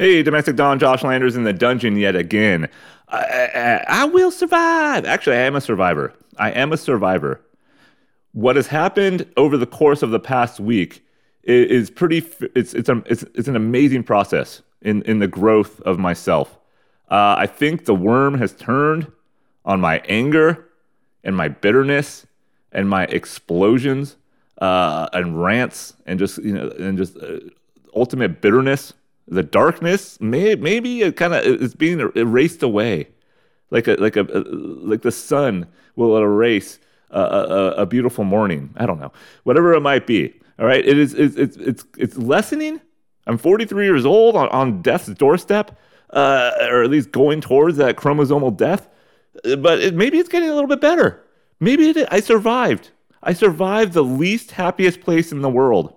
Hey, domestic Don Josh Landers in the dungeon yet again. I, I, I will survive. Actually, I am a survivor. I am a survivor. What has happened over the course of the past week is, pretty. It's it's a, it's it's an amazing process in in the growth of myself. Uh, I think the worm has turned on my anger and my bitterness and my explosions uh, and rants and just you know and just uh, ultimate bitterness. The darkness, may, maybe it kind of is being er, erased away, like a like a like the sun will erase a, a, a beautiful morning. I don't know, whatever it might be. All right, it is it's it's it's, it's lessening. I'm 43 years old on, on death's doorstep, uh, or at least going towards that chromosomal death. But it, maybe it's getting a little bit better. Maybe it, I survived. I survived the least happiest place in the world.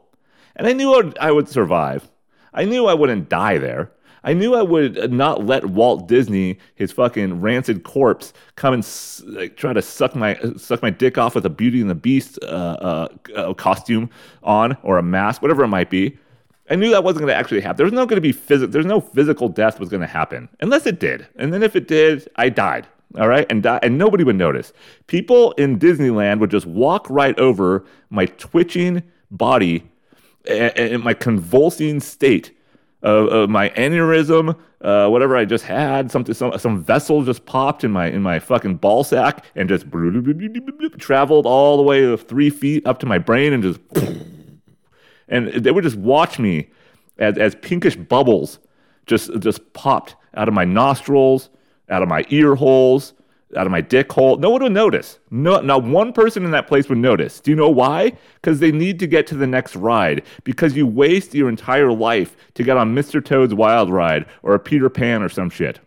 And I knew I would survive. I knew I wouldn't die there. I knew I would not let Walt Disney, his fucking rancid corpse, come and like, try to suck my suck my dick off with a Beauty and the Beast uh, uh, uh, costume on or a mask, whatever it might be. I knew that wasn't going to actually happen. There was no going to be physical. There's no physical death was going to happen unless it did. And then if it did, I died all right, and and nobody would notice. People in Disneyland would just walk right over my twitching body and my convulsing state of, of my aneurysm, uh, whatever I just had, something, some some vessel just popped in my in my fucking ball sack and just traveled all the way of three feet up to my brain and just, and they would just watch me as as pinkish bubbles just just popped out of my nostrils out of my ear holes, out of my dick hole. No one would notice. No, not one person in that place would notice. Do you know why? Because they need to get to the next ride. Because you waste your entire life to get on Mr. Toad's Wild Ride or a Peter Pan or some shit.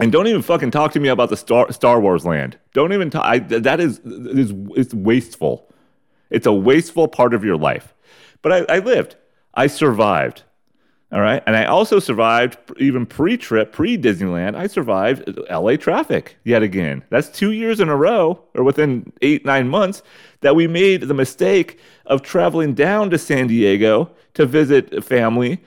And don't even fucking talk to me about the Star, Star Wars land. Don't even talk. I, that is, is it's wasteful. It's a wasteful part of your life. But I, I lived. I survived. All right. And I also survived even pre trip, pre Disneyland. I survived LA traffic yet again. That's two years in a row, or within eight, nine months, that we made the mistake of traveling down to San Diego to visit family.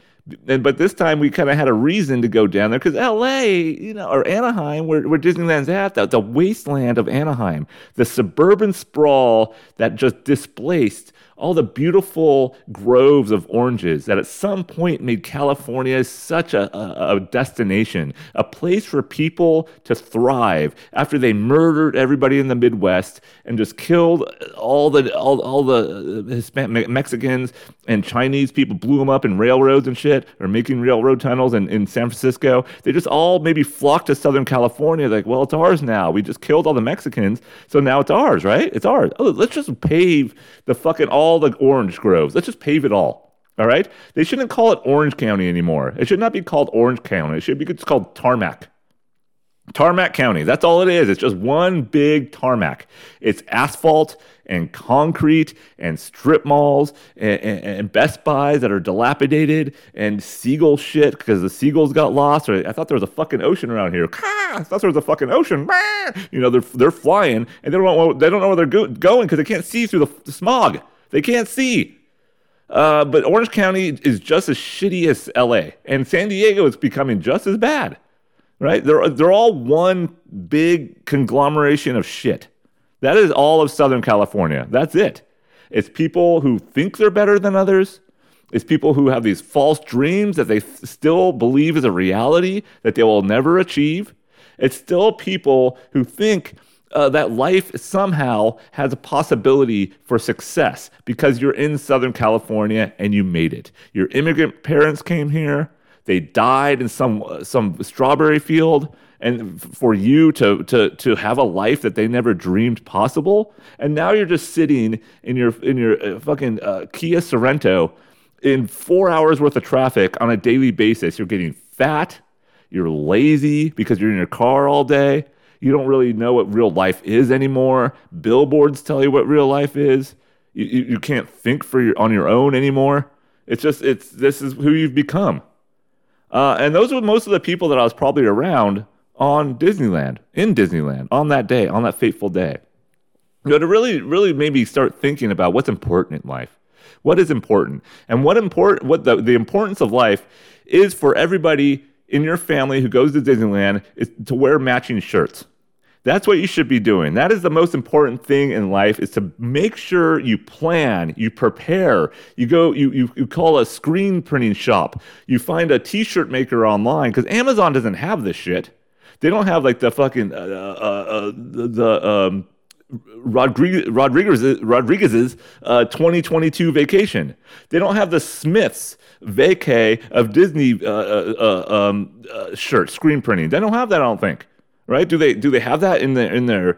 And, but this time we kind of had a reason to go down there because LA, you know, or Anaheim, where, where Disneyland's at, the, the wasteland of Anaheim, the suburban sprawl that just displaced all the beautiful groves of oranges that at some point made California such a, a, a, destination, a place for people to thrive after they murdered everybody in the Midwest and just killed all the all, all the uh, Hispanic Mexicans and Chinese people, blew them up in railroads and shit, or making railroad tunnels in, in San Francisco. They just all maybe flocked to Southern California, like, well, it's ours now. We just killed all the Mexicans, so now it's ours, right? It's ours. Oh, let's just pave the fucking all all the orange groves. Let's just pave it all. All right? They shouldn't call it Orange County anymore. It should not be called Orange County. It should be it's called Tarmac. Tarmac County. That's all it is. It's just one big tarmac. It's asphalt and concrete and strip malls and, and, and Best Buys that are dilapidated and seagull shit because the seagulls got lost. Or I thought there was a fucking ocean around here. I thought there was a fucking ocean. You know, they're, they're flying and they don't they don't know where they're go- going because they can't see through the, the smog. They can't see. Uh, but Orange County is just as shitty as LA, and San Diego is becoming just as bad. Right? They're they're all one big conglomeration of shit. That is all of Southern California. That's it. It's people who think they're better than others. It's people who have these false dreams that they still believe is a reality that they will never achieve. It's still people who think uh, that life somehow has a possibility for success because you're in Southern California and you made it. Your immigrant parents came here, they died in some some strawberry field, and for you to to to have a life that they never dreamed possible, and now you're just sitting in your in your uh, fucking uh, Kia Sorento in four hours worth of traffic on a daily basis. You're getting fat. You're lazy because you're in your car all day you don't really know what real life is anymore. Billboards tell you what real life is. You, you, you can't think for your, on your own anymore. It's just it's this is who you've become. Uh, and those were most of the people that I was probably around on Disneyland, in Disneyland, on that day, on that fateful day. You know, to really, really maybe start thinking about what's important in life. What is important? And what important what the, the importance of life is for everybody in your family who goes to Disneyland is to wear matching shirts. That's what you should be doing. That is the most important thing in life is to make sure you plan, you prepare. You go, you, you, you call a screen printing shop. You find a t-shirt maker online because Amazon doesn't have this shit. They don't have like the fucking, uh, uh, uh, the, the um, Rodriguez, Rodriguez's, Rodriguez's uh, 2022 vacation. They don't have the Smiths vacay of Disney uh, uh, uh um, uh, shirt screen printing. They don't have that. I don't think. Right? Do they? Do they have that in their in their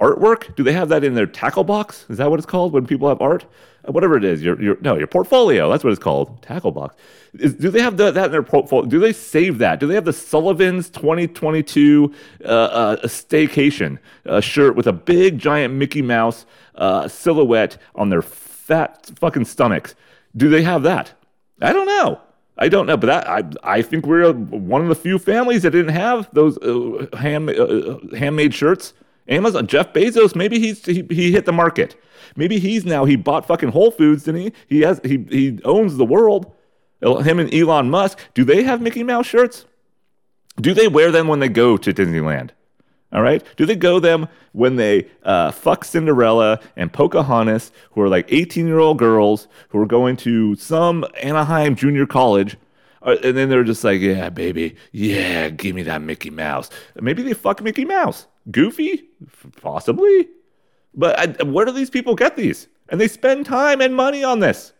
artwork? Do they have that in their tackle box? Is that what it's called when people have art? Uh, whatever it is, your, your no, your portfolio. That's what it's called. Tackle box. Is, do they have the, that in their portfolio? Do they save that? Do they have the Sullivan's 2022 uh, uh, staycation uh, shirt with a big giant Mickey Mouse uh, silhouette on their fat fucking stomachs? Do they have that? I don't know. I don't know, but that, I I think we're one of the few families that didn't have those uh, hand, handmade shirts. Amazon, Jeff Bezos, maybe he's he, he hit the market. Maybe he's now he bought fucking Whole Foods, didn't he? He has he he owns the world. Him and Elon Musk, do they have Mickey Mouse shirts? Do they wear them when they go to Disneyland? All right. Do they go them when they uh, fuck Cinderella and Pocahontas, who are like 18 year old girls who are going to some Anaheim junior college? Uh, and then they're just like, yeah, baby, yeah, give me that Mickey Mouse. Maybe they fuck Mickey Mouse. Goofy? Possibly. But I, where do these people get these? And they spend time and money on this.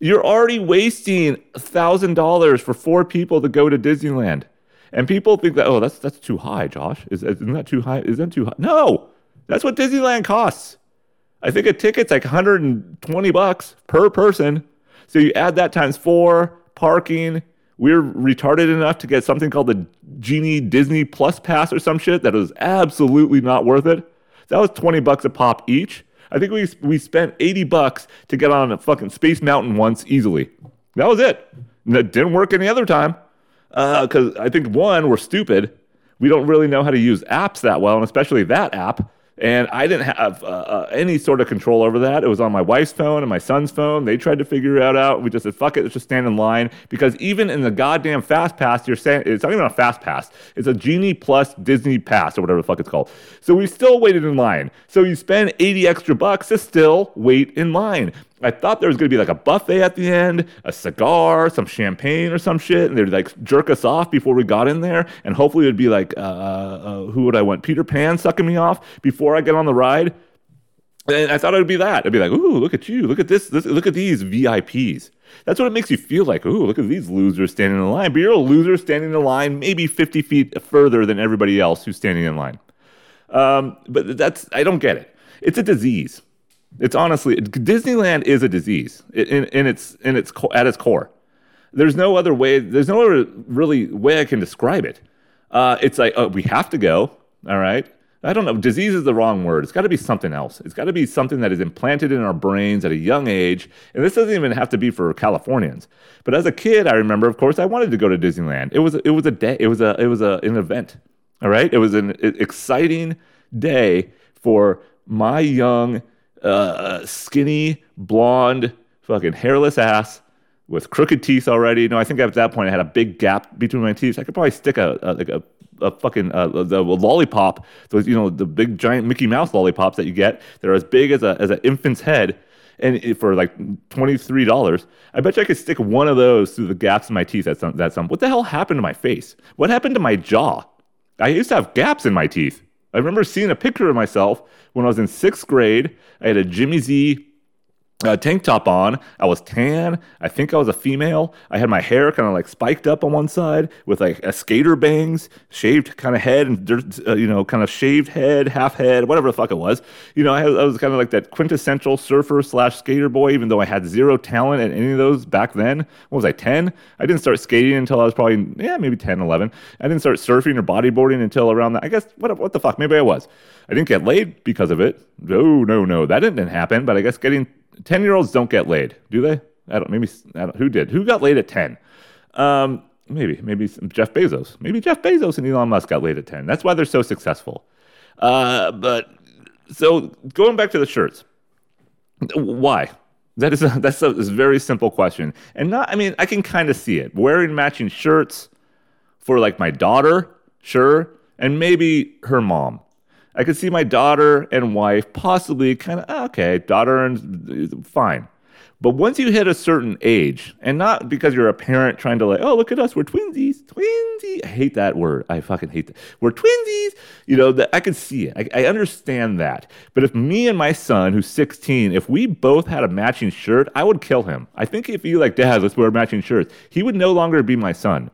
You're already wasting $1,000 for four people to go to Disneyland. And people think that, oh, that's, that's too high, Josh. Is, isn't that too high? Isn't that too high? No, that's what Disneyland costs. I think a ticket's like 120 bucks per person. So you add that times four, parking, we're retarded enough to get something called the Genie Disney Plus Pass or some shit that was absolutely not worth it. That was 20 bucks a pop each. I think we we spent 80 bucks to get on a fucking Space Mountain once easily. That was it. That didn't work any other time. Because uh, I think one, we're stupid. We don't really know how to use apps that well, and especially that app. And I didn't have uh, uh, any sort of control over that. It was on my wife's phone and my son's phone. They tried to figure it out. We just said, fuck it, let's just stand in line. Because even in the goddamn Fast Pass, you're saying it's not even a Fast Pass, it's a Genie Plus Disney Pass or whatever the fuck it's called. So we still waited in line. So you spend 80 extra bucks to still wait in line. I thought there was going to be like a buffet at the end, a cigar, some champagne or some shit, and they'd like jerk us off before we got in there. And hopefully it'd be like, uh, uh, who would I want? Peter Pan sucking me off before I get on the ride. And I thought it would be that. I'd be like, ooh, look at you. Look at this. this look at these VIPs. That's what it makes you feel like. Ooh, look at these losers standing in line. But you're a loser standing in line maybe 50 feet further than everybody else who's standing in line. Um, but that's, I don't get it. It's a disease. It's honestly Disneyland is a disease in, in its in its at its core. There's no other way. There's no other really way I can describe it. Uh, it's like oh, we have to go. All right. I don't know. Disease is the wrong word. It's got to be something else. It's got to be something that is implanted in our brains at a young age. And this doesn't even have to be for Californians. But as a kid, I remember, of course, I wanted to go to Disneyland. It was it was a day. It was a it was a, an event. All right. It was an exciting day for my young uh, skinny, blonde, fucking hairless ass with crooked teeth already. No, I think at that point I had a big gap between my teeth. I could probably stick a, a like a, a fucking uh, the lollipop, those you know the big giant Mickey Mouse lollipops that you get. They're as big as a as an infant's head, and for like twenty three dollars, I bet you I could stick one of those through the gaps in my teeth. At some some. What the hell happened to my face? What happened to my jaw? I used to have gaps in my teeth. I remember seeing a picture of myself when I was in sixth grade. I had a Jimmy Z uh, tank top on. I was tan. I think I was a female. I had my hair kind of like spiked up on one side with like a skater bangs, shaved kind of head and uh, you know kind of shaved head, half head, whatever the fuck it was. You know, I, had, I was kind of like that quintessential surfer slash skater boy, even though I had zero talent at any of those back then. What was I, 10? I didn't start skating until I was probably, yeah, maybe 10, 11. I didn't start surfing or bodyboarding until around that. I guess, what, what the fuck? Maybe I was. I didn't get laid because of it. No, no, no. That didn't happen, but I guess getting 10 year olds don't get laid, do they? I don't, maybe, I don't, who did? Who got laid at 10? Um, maybe, maybe Jeff Bezos. Maybe Jeff Bezos and Elon Musk got laid at 10. That's why they're so successful. Uh, but so going back to the shirts, why? That is a, that's a, a very simple question, and not. I mean, I can kind of see it. Wearing matching shirts for like my daughter, sure, and maybe her mom. I could see my daughter and wife possibly kind of ah, okay, daughter and fine. But once you hit a certain age, and not because you're a parent trying to like, oh, look at us, we're twinsies, twinsies. I hate that word. I fucking hate that. We're twinsies. You know, that I could see it. I, I understand that. But if me and my son, who's 16, if we both had a matching shirt, I would kill him. I think if you like, Dad, let's wear matching shirts, he would no longer be my son.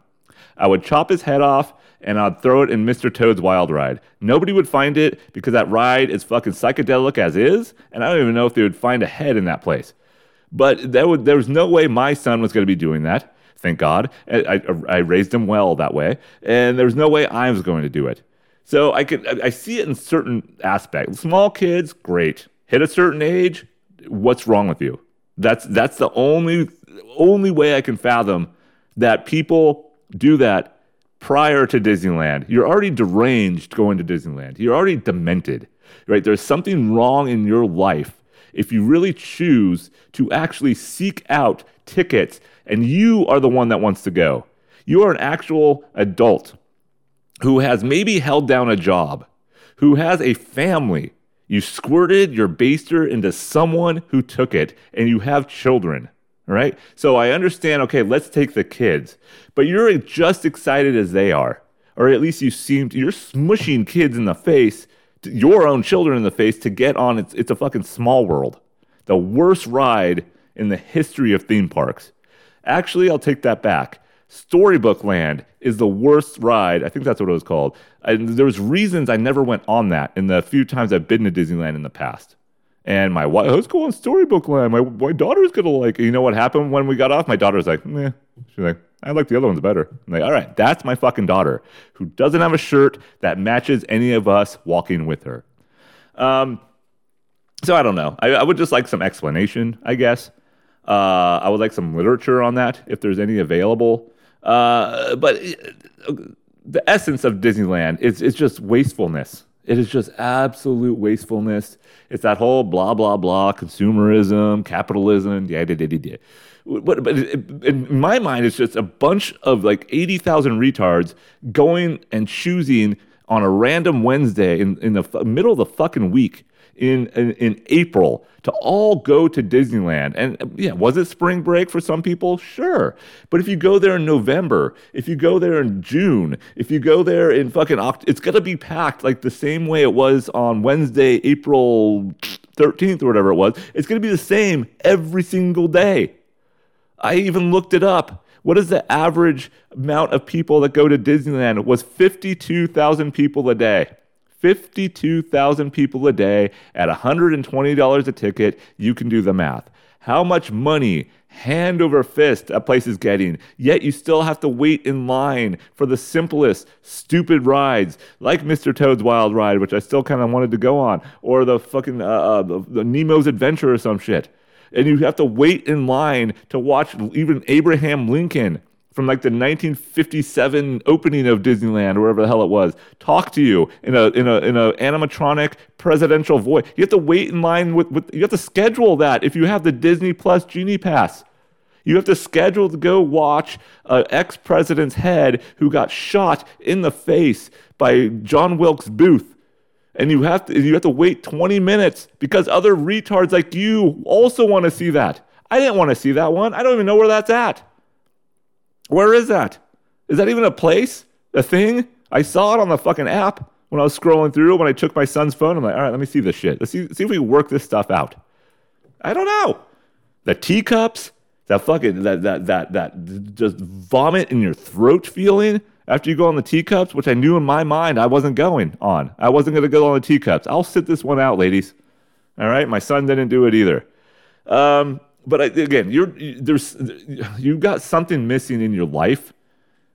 I would chop his head off and I'd throw it in Mr. Toad's Wild Ride. Nobody would find it because that ride is fucking psychedelic as is, and I don't even know if they would find a head in that place. But there, would, there was no way my son was going to be doing that. Thank God. I, I, I raised him well that way. And there was no way I was going to do it. So I could I see it in certain aspects. Small kids, great. Hit a certain age, what's wrong with you? That's that's the only only way I can fathom that people do that prior to Disneyland. You're already deranged going to Disneyland. You're already demented. Right? There's something wrong in your life if you really choose to actually seek out tickets and you are the one that wants to go. You are an actual adult who has maybe held down a job, who has a family. You squirted your baster into someone who took it, and you have children, right? So I understand, okay, let's take the kids, but you're just excited as they are. Or at least you seem to, you're smushing kids in the face your own children in the face to get on it's it's a fucking small world. The worst ride in the history of theme parks. Actually, I'll take that back. Storybook Land is the worst ride. I think that's what it was called. And there was reasons I never went on that in the few times I've been to Disneyland in the past. And my wife, let's go on Storybook Land. My my daughter's gonna like. You know what happened when we got off? My daughter's like, meh. She's like, I like the other ones better. I'm like, all right, that's my fucking daughter who doesn't have a shirt that matches any of us walking with her. Um, so I don't know. I, I would just like some explanation, I guess. Uh, I would like some literature on that if there's any available. Uh, but uh, the essence of Disneyland is it's just wastefulness. It is just absolute wastefulness. It's that whole blah blah blah consumerism, capitalism, yeah, yeah, yeah, yeah but, but in my mind, it's just a bunch of like 80,000 retards going and choosing on a random Wednesday in, in the middle of the fucking week in, in, in April to all go to Disneyland. And yeah, was it spring break for some people? Sure. But if you go there in November, if you go there in June, if you go there in fucking Oct- it's going to be packed like the same way it was on Wednesday, April 13th or whatever it was. It's going to be the same every single day. I even looked it up. What is the average amount of people that go to Disneyland? It was 52,000 people a day. 52,000 people a day at $120 a ticket. You can do the math. How much money, hand over fist, a place is getting, yet you still have to wait in line for the simplest, stupid rides, like Mr. Toad's Wild Ride, which I still kind of wanted to go on, or the fucking uh, uh, the Nemo's Adventure or some shit and you have to wait in line to watch even Abraham Lincoln from like the 1957 opening of Disneyland or wherever the hell it was talk to you in a in a in a animatronic presidential voice. You have to wait in line with, with you have to schedule that if you have the Disney Plus Genie Pass. You have to schedule to go watch an ex president's head who got shot in the face by John Wilkes Booth and you have to you have to wait 20 minutes because other retards like you also want to see that. I didn't want to see that one. I don't even know where that's at. Where is that? Is that even a place? A thing? I saw it on the fucking app when I was scrolling through when I took my son's phone. I'm like, all right, let me see this shit. Let's see, see if we work this stuff out. I don't know. The teacups, that fucking that that that that just vomit in your throat feeling after you go on the teacups, which I knew in my mind I wasn't going on. I wasn't going to go on the teacups. I'll sit this one out, ladies. All right, my son didn't do it either. Um, but again, you're there's you got something missing in your life,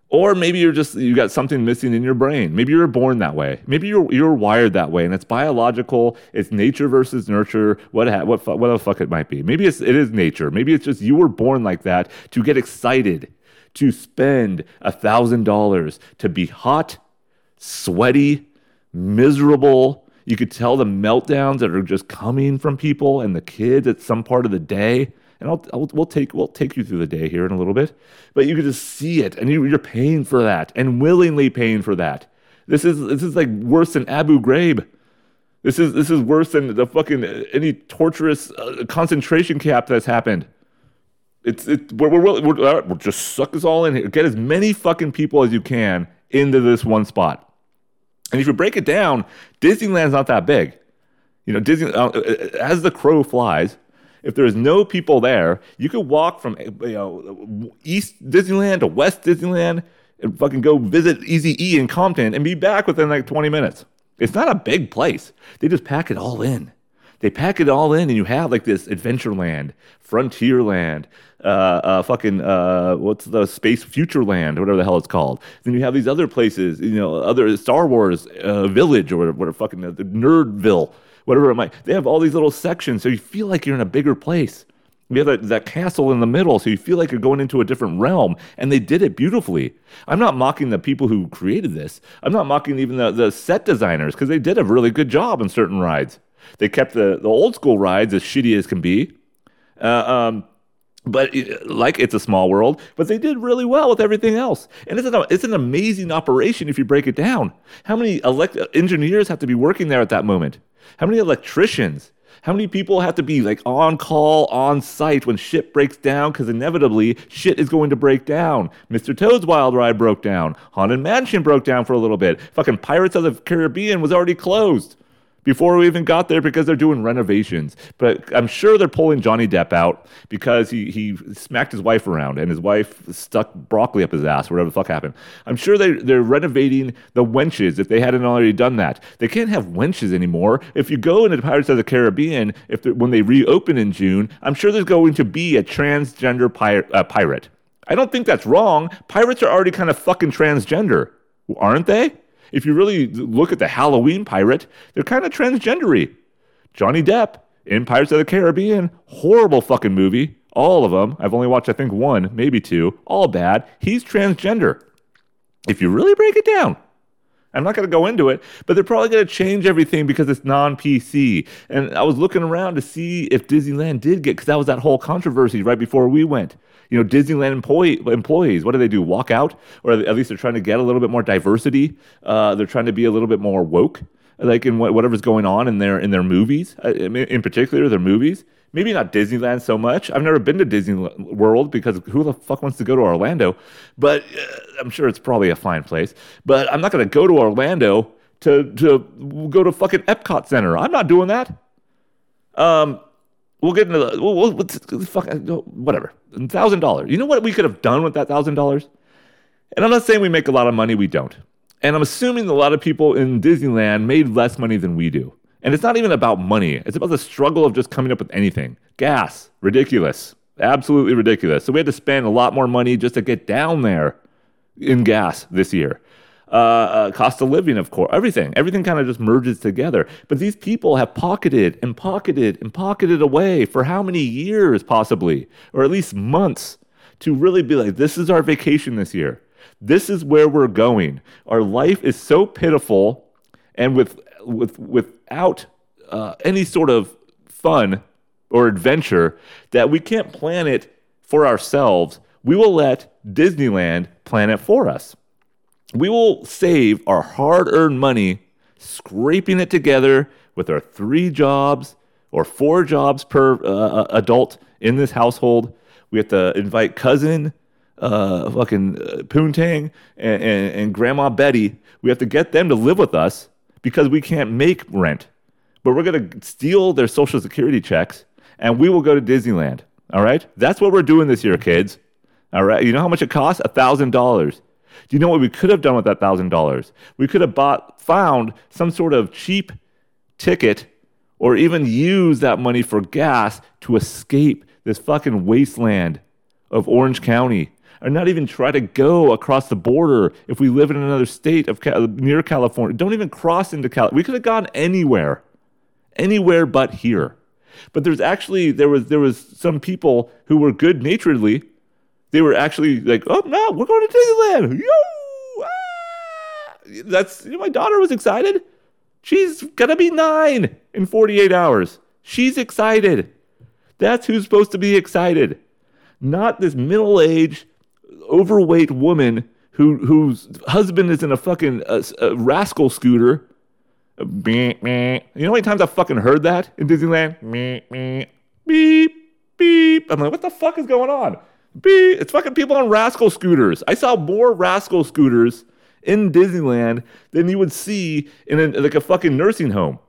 or maybe you're just you got something missing in your brain. Maybe you're born that way. Maybe you're you're wired that way, and it's biological. It's nature versus nurture. What what what the fuck it might be. Maybe it's it is nature. Maybe it's just you were born like that to get excited to spend a $1,000 to be hot, sweaty, miserable. You could tell the meltdowns that are just coming from people and the kids at some part of the day. And I'll, I'll we'll take we'll take you through the day here in a little bit, but you could just see it, and you, you're paying for that, and willingly paying for that. This is this is like worse than Abu Ghraib. This is this is worse than the fucking any torturous uh, concentration camp that's happened. It's it we're, we're, we're, we're just suck us all in here. Get as many fucking people as you can into this one spot. And if you break it down, Disneyland's not that big. You know, Disney uh, uh, uh as the crow flies. If there's no people there, you could walk from uh, you know East Disneyland to West Disneyland and fucking go visit Easy E in Compton and be back within like 20 minutes. It's not a big place. They just pack it all in. They pack it all in, and you have like this Adventureland, Frontierland, uh, uh, fucking uh, what's the Space Futureland, whatever the hell it's called. Then you have these other places, you know, other Star Wars uh, Village or whatever, fucking uh, Nerdville, whatever it might. They have all these little sections, so you feel like you're in a bigger place. You have that, that castle in the middle, so you feel like you're going into a different realm. And they did it beautifully. I'm not mocking the people who created this. I'm not mocking even the, the set designers because they did a really good job on certain rides. They kept the, the old school rides as shitty as can be. Uh, um, but like it's a small world, but they did really well with everything else. And it's an, it's an amazing operation if you break it down. How many elect- engineers have to be working there at that moment? How many electricians? How many people have to be like on call, on site when shit breaks down? Because inevitably shit is going to break down. Mr. Toad's Wild Ride broke down. Haunted Mansion broke down for a little bit. Fucking Pirates of the Caribbean was already closed before we even got there because they're doing renovations. But I'm sure they're pulling Johnny Depp out because he, he smacked his wife around and his wife stuck broccoli up his ass, whatever the fuck happened. I'm sure they, they're renovating the wenches if they hadn't already done that. They can't have wenches anymore. If you go into Pirates of the Caribbean, if when they reopen in June, I'm sure there's going to be a transgender pir- uh, pirate. I don't think that's wrong. Pirates are already kind of fucking transgender, aren't they? If you really look at the Halloween pirate, they're kind of transgendery. Johnny Depp in Pirates of the Caribbean, horrible fucking movie. All of them. I've only watched, I think, one, maybe two. All bad. He's transgender. If you really break it down, I'm not going to go into it, but they're probably going to change everything because it's non PC. And I was looking around to see if Disneyland did get, because that was that whole controversy right before we went. You know, Disneyland employee, employees, what do they do? Walk out? Or at least they're trying to get a little bit more diversity. Uh, they're trying to be a little bit more woke, like in whatever's going on in their, in their movies, uh, in particular, their movies. Maybe not Disneyland so much. I've never been to Disney World because who the fuck wants to go to Orlando? But uh, I'm sure it's probably a fine place. But I'm not going to go to Orlando to to go to fucking Epcot Center. I'm not doing that. Um, we'll get into the we'll, we'll, fuck, whatever. Thousand dollars. You know what we could have done with that thousand dollars? And I'm not saying we make a lot of money. We don't. And I'm assuming a lot of people in Disneyland made less money than we do. And it's not even about money. It's about the struggle of just coming up with anything. Gas, ridiculous. Absolutely ridiculous. So we had to spend a lot more money just to get down there in gas this year. Uh, uh, cost of living, of course, everything. Everything kind of just merges together. But these people have pocketed and pocketed and pocketed away for how many years, possibly, or at least months, to really be like, this is our vacation this year. This is where we're going. Our life is so pitiful, and with with without uh, any sort of fun or adventure that we can't plan it for ourselves. We will let Disneyland plan it for us. We will save our hard earned money scraping it together with our three jobs or four jobs per uh, uh adult in this household. We have to invite cousin, uh, fucking uh, Poontang, and, and, and Grandma Betty. We have to get them to live with us because we can't make rent. But we're going to steal their social security checks and we will go to Disneyland. All right? That's what we're doing this year, kids. All right? You know how much it costs? $1,000. Do you know what we could have done with that $1,000? We could have bought, found some sort of cheap ticket or even use that money for gas to escape this fucking wasteland of Orange County or not even try to go across the border if we live in another state of near California. Don't even cross into California. We could have gone anywhere, anywhere but here. But there's actually there was there was some people who were good naturedly. They were actually like, oh no, we're going to Disneyland. Yo, ah! that's you know, my daughter was excited. She's gonna be nine in 48 hours. She's excited. That's who's supposed to be excited, not this middle aged, overweight woman who whose husband is in a fucking uh, a rascal scooter. You know how many times I fucking heard that in Disneyland? Beep, beep. I'm like, what the fuck is going on? Beep. It's fucking people on rascal scooters. I saw more rascal scooters in Disneyland than you would see in a, like a fucking nursing home.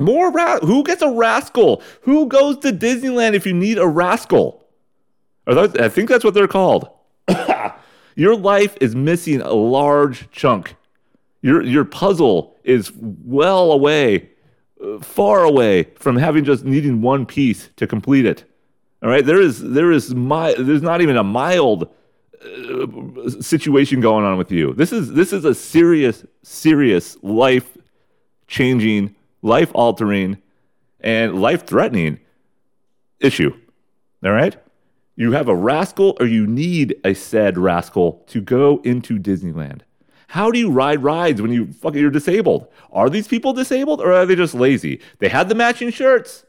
More ra- who gets a rascal? Who goes to Disneyland if you need a rascal? Those, I think that's what they're called. your life is missing a large chunk. Your your puzzle is well away, far away from having just needing one piece to complete it. All right, there is there is my there's not even a mild uh, situation going on with you. This is this is a serious serious life changing, life altering, and life threatening issue. All right. You have a rascal or you need a said rascal to go into Disneyland. How do you ride rides when you fucking you're disabled? Are these people disabled or are they just lazy? They had the matching shirts.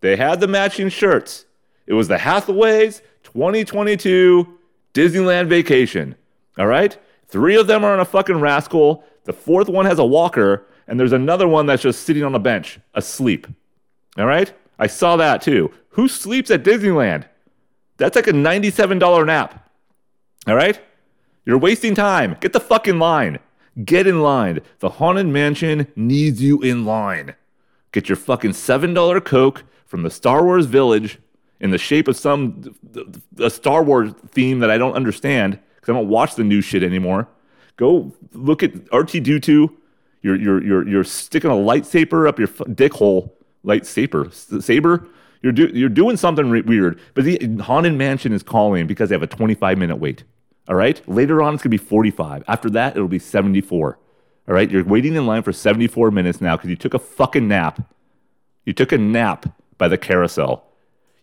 They had the matching shirts. It was the Hathaways 2022 Disneyland vacation. All right? Three of them are on a fucking rascal. The fourth one has a walker, and there's another one that's just sitting on a bench, asleep. All right? I saw that too. Who sleeps at Disneyland? That's like a $97 nap. All right? You're wasting time. Get the fuck in line. Get in line. The Haunted Mansion needs you in line. Get your fucking $7 Coke from the Star Wars Village in the shape of some a Star Wars theme that I don't understand because I don't watch the new shit anymore. Go look at R2D2. You're, you're, you're, you're sticking a lightsaber up your dick hole. Lightsaber. Saber you're, do, you're doing something re- weird, but the Haunted Mansion is calling because they have a 25 minute wait. All right? Later on, it's going to be 45. After that, it'll be 74. All right? You're waiting in line for 74 minutes now because you took a fucking nap. You took a nap by the carousel.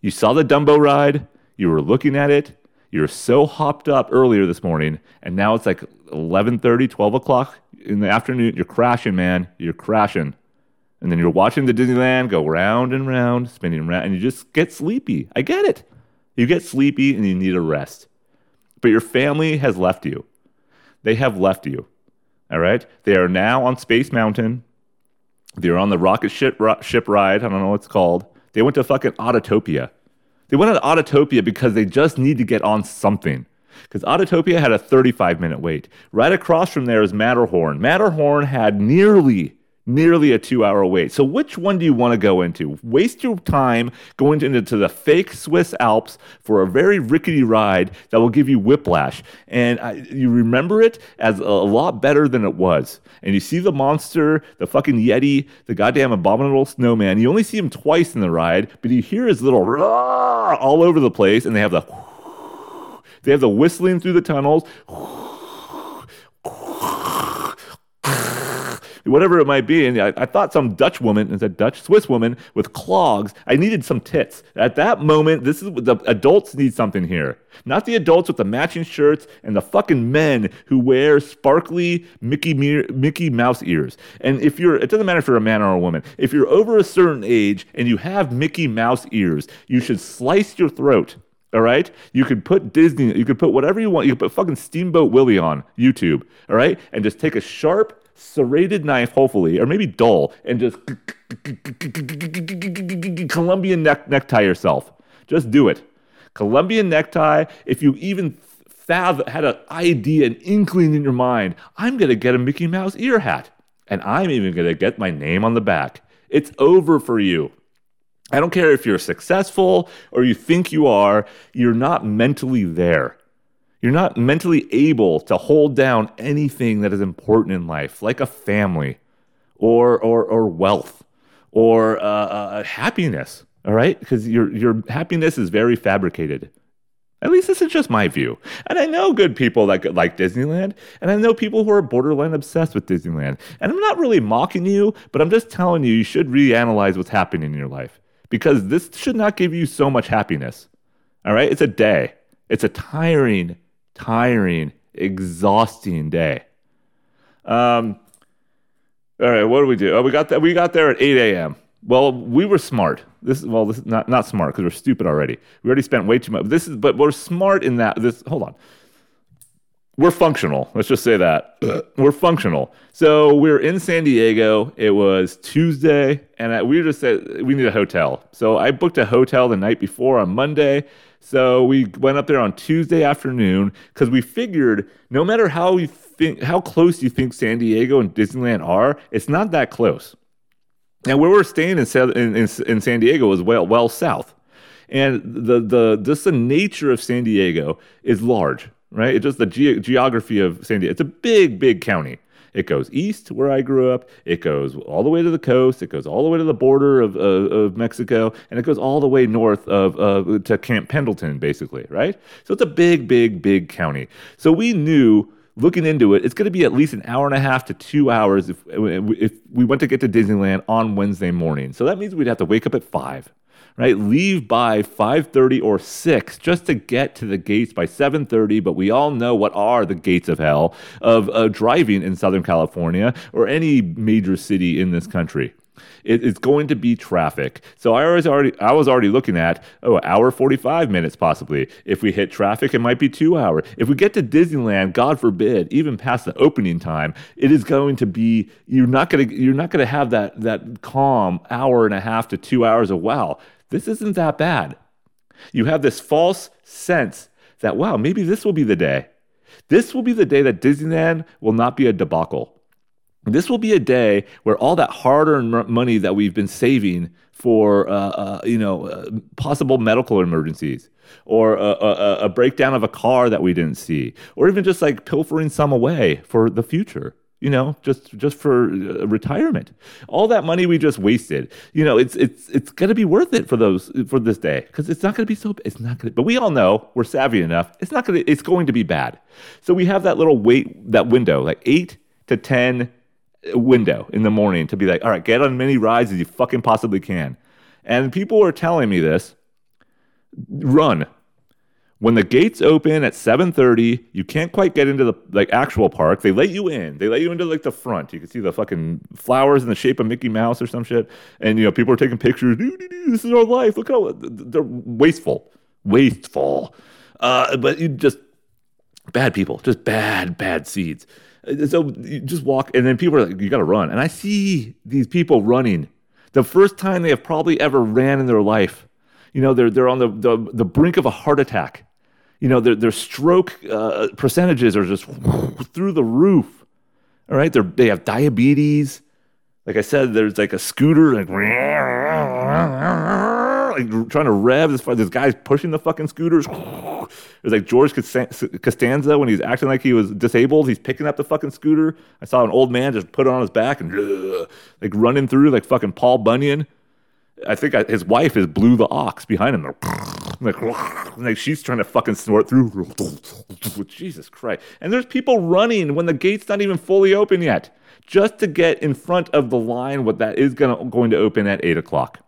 You saw the Dumbo ride. You were looking at it. You were so hopped up earlier this morning, and now it's like 11:30, 12 o'clock in the afternoon. You're crashing, man. You're crashing. And then you're watching the Disneyland go round and round, spinning around, and you just get sleepy. I get it. You get sleepy and you need a rest. But your family has left you. They have left you. All right? They are now on Space Mountain. They're on the rocket ship, ship ride. I don't know what it's called. They went to fucking Autotopia. They went to Autotopia because they just need to get on something. Because Autotopia had a 35 minute wait. Right across from there is Matterhorn. Matterhorn had nearly nearly a two hour wait. So, which one do you want to go into? Waste your time going into the fake Swiss Alps for a very rickety ride that will give you whiplash. And I, you remember it as a lot better than it was. And you see the monster, the fucking Yeti, the goddamn abominable snowman. You only see him twice in the ride, but you hear his little all over the place, and they have the they have the whistling through the tunnels whatever it might be. And I, I thought some Dutch woman, is a Dutch Swiss woman with clogs. I needed some tits. At that moment, this is the adults need something here. Not the adults with the matching shirts and the fucking men who wear sparkly Mickey Mickey Mouse ears. And if you're, it doesn't matter if you're a man or a woman. If you're over a certain age and you have Mickey Mouse ears, you should slice your throat. All right, you could put Disney, you could put whatever you want. You could put fucking Steamboat Willie on YouTube. All right, and just take a sharp serrated knife, hopefully, or maybe dull, and just Colombian neck- necktie yourself. Just do it. Colombian necktie, if you even fathom, had an idea, an inkling in your mind, I'm going to get a Mickey Mouse ear hat. And I'm even going to get my name on the back. It's over for you. I don't care if you're successful or you think you are, you're not mentally there. You're not mentally able to hold down anything that is important in life, like a family or, or, or wealth or uh, uh, happiness. All right? Because your, your happiness is very fabricated. At least this is just my view. And I know good people like like Disneyland, and I know people who are borderline obsessed with Disneyland. And I'm not really mocking you, but I'm just telling you you should reanalyze what's happening in your life because this should not give you so much happiness. All right? It's a day. It's a tiring tiring, exhausting day. Um, All right, what do we do? Oh, we got that. We got there at 8 a.m. Well, we were smart. This is well, this is not not smart because we're stupid already. We already spent way too much. This is, but we're smart in that. This hold on. We're functional. Let's just say that we're functional. So we're in San Diego. It was Tuesday, and we just said we need a hotel. So I booked a hotel the night before on Monday. So we went up there on Tuesday afternoon because we figured no matter how you think how close you think San Diego and Disneyland are, it's not that close. And where we're staying in, in, in, in San Diego was well well south, and the the just the nature of San Diego is large, right? It's just the ge- geography of San Diego. It's a big big county. It goes east where I grew up. It goes all the way to the coast. It goes all the way to the border of, of, of Mexico, and it goes all the way north of uh, to Camp Pendleton, basically, right? So it's a big, big, big county. So we knew looking into it, it's going to be at least an hour and a half to two hours if if we went to get to Disneyland on Wednesday morning. So that means we'd have to wake up at five, right? Leave by five thirty or six just to get to the gates by seven thirty. But we all know what are the gates of hell of uh, driving in Southern California or any major city in this country it's going to be traffic. So I was already I was already looking at oh hour forty five minutes possibly. If we hit traffic, it might be two hours. If we get to Disneyland, God forbid, even past the opening time, it is going to be you're not gonna you're not gonna have that that calm hour and a half to two hours of wow. This isn't that bad. You have this false sense that wow maybe this will be the day. This will be the day that Disneyland will not be a debacle. This will be a day where all that hard-earned money that we've been saving for, uh, uh, you know, uh, possible medical emergencies, or a, a, a, breakdown of a car that we didn't see, or even just like pilfering some away for the future. You know, just just for uh, retirement. All that money we just wasted. You know, it's it's it's gonna be worth it for those for this day because it's not gonna be so. It's not gonna. But we all know we're savvy enough. It's not gonna. It's going to be bad. So we have that little wait that window, like eight to ten window in the morning to be like, all right, get on many rides as you fucking possibly can. And people were telling me this run. When the gates open at 7:30, you can't quite get into the like actual park. They let you in. They let you into like the front. You can see the fucking flowers in the shape of Mickey Mouse or some shit. And you know, people are taking pictures. This is our life. Look how they're wasteful, wasteful. Uh, but you just bad people, just bad, bad seeds. Uh, so you just walk, and then people are like, "You got to run." And I see these people running. The first time they have probably ever ran in their life. You know, they're they're on the the, the brink of a heart attack. You know, their their stroke uh, percentages are just through the roof. All right, they they have diabetes. Like I said, there's like a scooter like like trying to rev. This, this guy's pushing the fucking scooters. It was like George Costanza when he's acting like he was disabled. He's picking up the fucking scooter. I saw an old man just put it on his back and like running through like fucking Paul Bunyan. I think I, his wife is Blue the Ox behind him. Like, like she's trying to fucking snort through. Jesus Christ. And there's people running when the gate's not even fully open yet, just to get in front of the line what that is gonna, going to open at 8 o'clock.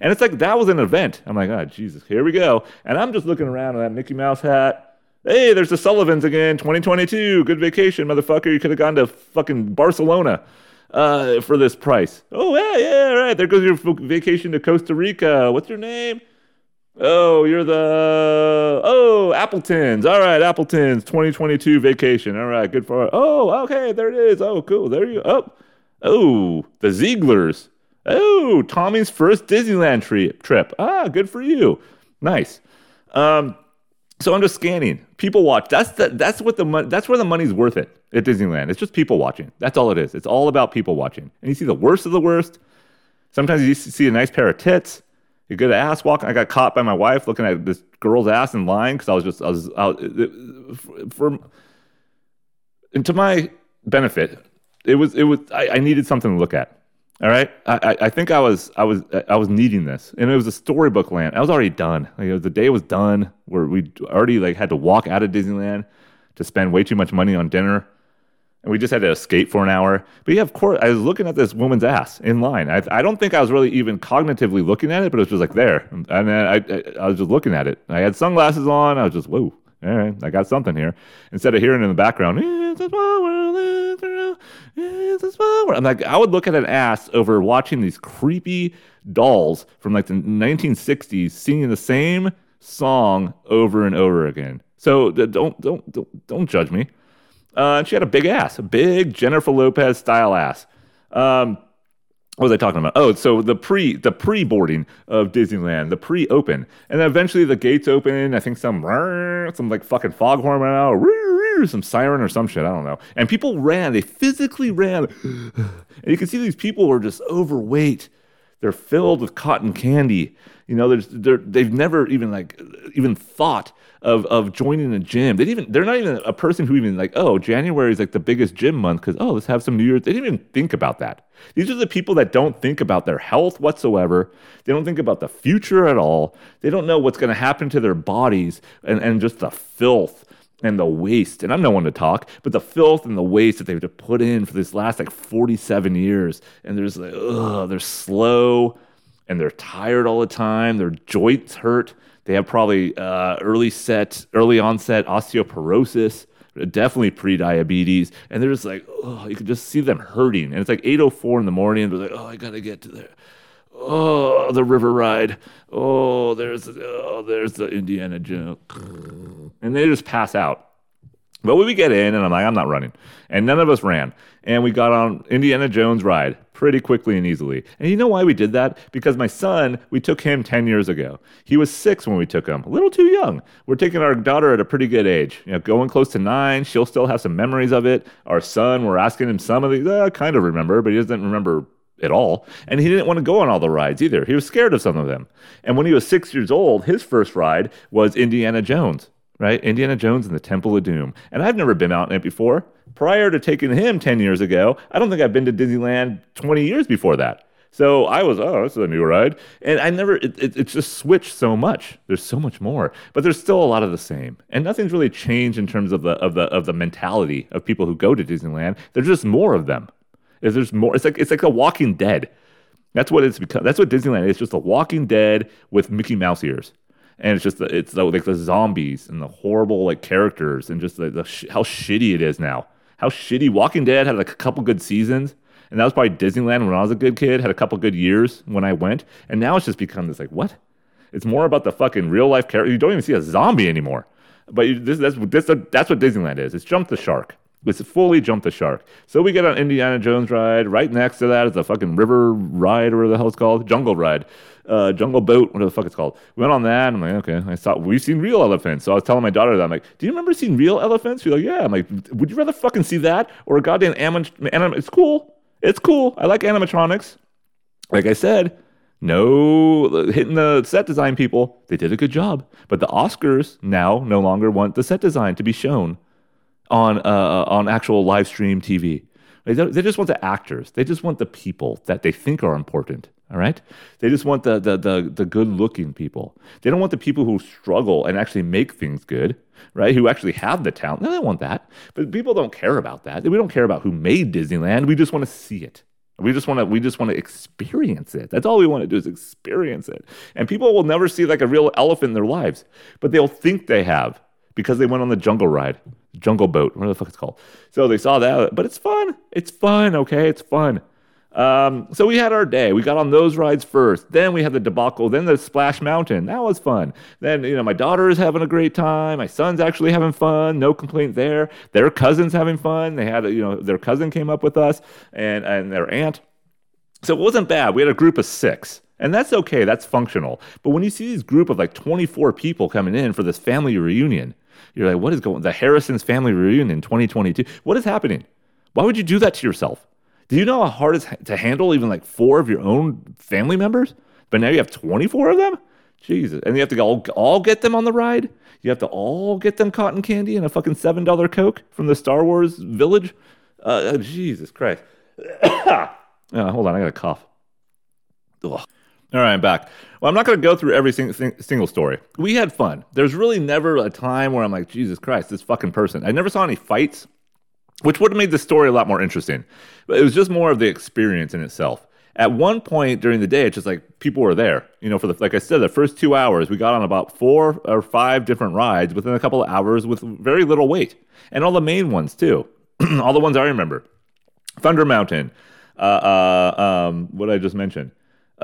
And it's like that was an event. I'm like, oh Jesus, here we go. And I'm just looking around in that Mickey Mouse hat. Hey, there's the Sullivans again, 2022. Good vacation, motherfucker. You could have gone to fucking Barcelona uh, for this price. Oh yeah, yeah, right. There goes your vacation to Costa Rica. What's your name? Oh, you're the oh Appletons. All right, Appletons 2022 vacation. All right, good for. Oh, okay, there it is. Oh, cool. There you. Oh, oh, the Zieglers. Oh, Tommy's first Disneyland trip. Trip. Ah, good for you. Nice. Um, so I'm just scanning. People watch. That's the, that's what the money. That's where the money's worth it at Disneyland. It's just people watching. That's all it is. It's all about people watching. And you see the worst of the worst. Sometimes you see a nice pair of tits. You get an ass walking. I got caught by my wife looking at this girl's ass in line because I was just I was out for. And to my benefit, it was it was I, I needed something to look at. All right, I, I think I was I was I was needing this, and it was a storybook land. I was already done. Like, was, the day was done where we already like had to walk out of Disneyland to spend way too much money on dinner, and we just had to escape for an hour. But yeah, of course, I was looking at this woman's ass in line. I, I don't think I was really even cognitively looking at it, but it was just like there, and I, I, I was just looking at it. I had sunglasses on. I was just whoa. All right, I got something here. Instead of hearing in the background. I'm like, I would look at an ass over watching these creepy dolls from like the 1960s singing the same song over and over again. So don't don't don't don't judge me. Uh, she had a big ass, a big Jennifer Lopez style ass. Um, what was I talking about? Oh, so the pre the pre boarding of Disneyland, the pre open, and then eventually the gates open. I think some some like fucking foghorn went out, some siren or some shit. I don't know. And people ran. They physically ran, and you can see these people were just overweight. They're filled with cotton candy. You know, there's they've never even like even thought of of joining a gym. They even they're not even a person who even like oh January is like the biggest gym month because oh let's have some New Year's. They didn't even think about that. These are the people that don't think about their health whatsoever. They don't think about the future at all. They don't know what's going to happen to their bodies and and just the filth and the waste. And I'm no one to talk, but the filth and the waste that they've to put in for this last like 47 years. And there's like, ugh, they're slow and they're tired all the time. Their joints hurt. They have probably uh, early set, early onset osteoporosis, definitely pre-diabetes, and they're just like, oh, you can just see them hurting. And it's like 8:04 in the morning. They're like, oh, I gotta get to there. Oh, the river ride. Oh, there's oh, there's the Indiana Jones, and they just pass out. But we get in, and I'm like, I'm not running. And none of us ran. And we got on Indiana Jones ride pretty quickly and easily. And you know why we did that? Because my son, we took him 10 years ago. He was six when we took him, a little too young. We're taking our daughter at a pretty good age, you know, going close to nine. She'll still have some memories of it. Our son, we're asking him some of these, uh, kind of remember, but he doesn't remember at all. And he didn't want to go on all the rides either. He was scared of some of them. And when he was six years old, his first ride was Indiana Jones right? Indiana Jones and the Temple of Doom. And I've never been out in it before. Prior to taking him 10 years ago, I don't think I've been to Disneyland 20 years before that. So I was, oh, this is a new ride. And I never, it, it, it's just switched so much. There's so much more, but there's still a lot of the same. And nothing's really changed in terms of the, of the, of the mentality of people who go to Disneyland. There's just more of them. There's more, it's like, it's like a walking dead. That's what it's become. That's what Disneyland is. Just a walking dead with Mickey Mouse ears and it's just it's like the zombies and the horrible like characters and just the, sh- how shitty it is now. How shitty Walking Dead had like a couple good seasons, and that was probably Disneyland when I was a good kid. Had a couple good years when I went, and now it's just become this like what? It's more about the fucking real life character. You don't even see a zombie anymore. But you, this, that's this, that's what Disneyland is. It's jump the shark. It's fully jumped the shark. So we get on Indiana Jones ride. Right next to that is a fucking river ride, or whatever the hell it's called, jungle ride uh, Jungle Boat, whatever the fuck it's called. We went on that. I'm like, okay. I saw we've seen real elephants. So I was telling my daughter that I'm like, do you remember seeing real elephants? She's like, yeah. I'm like, would you rather fucking see that or a goddamn anim? anim- it's cool. It's cool. I like animatronics. Like I said, no hitting the set design people. They did a good job. But the Oscars now no longer want the set design to be shown on uh, on actual live stream TV. They, just want the actors. They just want the people that they think are important. All right. They just want the, the, the, the good looking people. They don't want the people who struggle and actually make things good, right? Who actually have the talent. No, they want that. But people don't care about that. We don't care about who made Disneyland. We just want to see it. We just want to we just want to experience it. That's all we want to do is experience it. And people will never see like a real elephant in their lives, but they'll think they have because they went on the jungle ride, jungle boat, whatever the fuck it's called. So they saw that, but it's fun. It's fun, okay? It's fun. Um, so we had our day. We got on those rides first. Then we had the debacle. Then the Splash Mountain. That was fun. Then you know my daughter is having a great time. My son's actually having fun. No complaint there. Their cousin's having fun. They had you know their cousin came up with us and and their aunt. So it wasn't bad. We had a group of six. And that's okay, that's functional. But when you see this group of like 24 people coming in for this family reunion, you're like, what is going the Harrison's family reunion 2022? What is happening? Why would you do that to yourself? Do you know how hard it is to handle even like four of your own family members? But now you have 24 of them? Jesus. And you have to all, all get them on the ride? You have to all get them cotton candy and a fucking $7 Coke from the Star Wars village? Uh, Jesus Christ. oh, hold on, I got a cough. Ugh. All right, I'm back. Well, I'm not going to go through every single story. We had fun. There's really never a time where I'm like, Jesus Christ, this fucking person. I never saw any fights which would have made the story a lot more interesting. But it was just more of the experience in itself. At one point during the day, it's just like people were there. You know, for the like I said, the first two hours, we got on about four or five different rides within a couple of hours with very little wait, and all the main ones too. all the ones I remember: Thunder Mountain, uh, uh, um, what I just mentioned,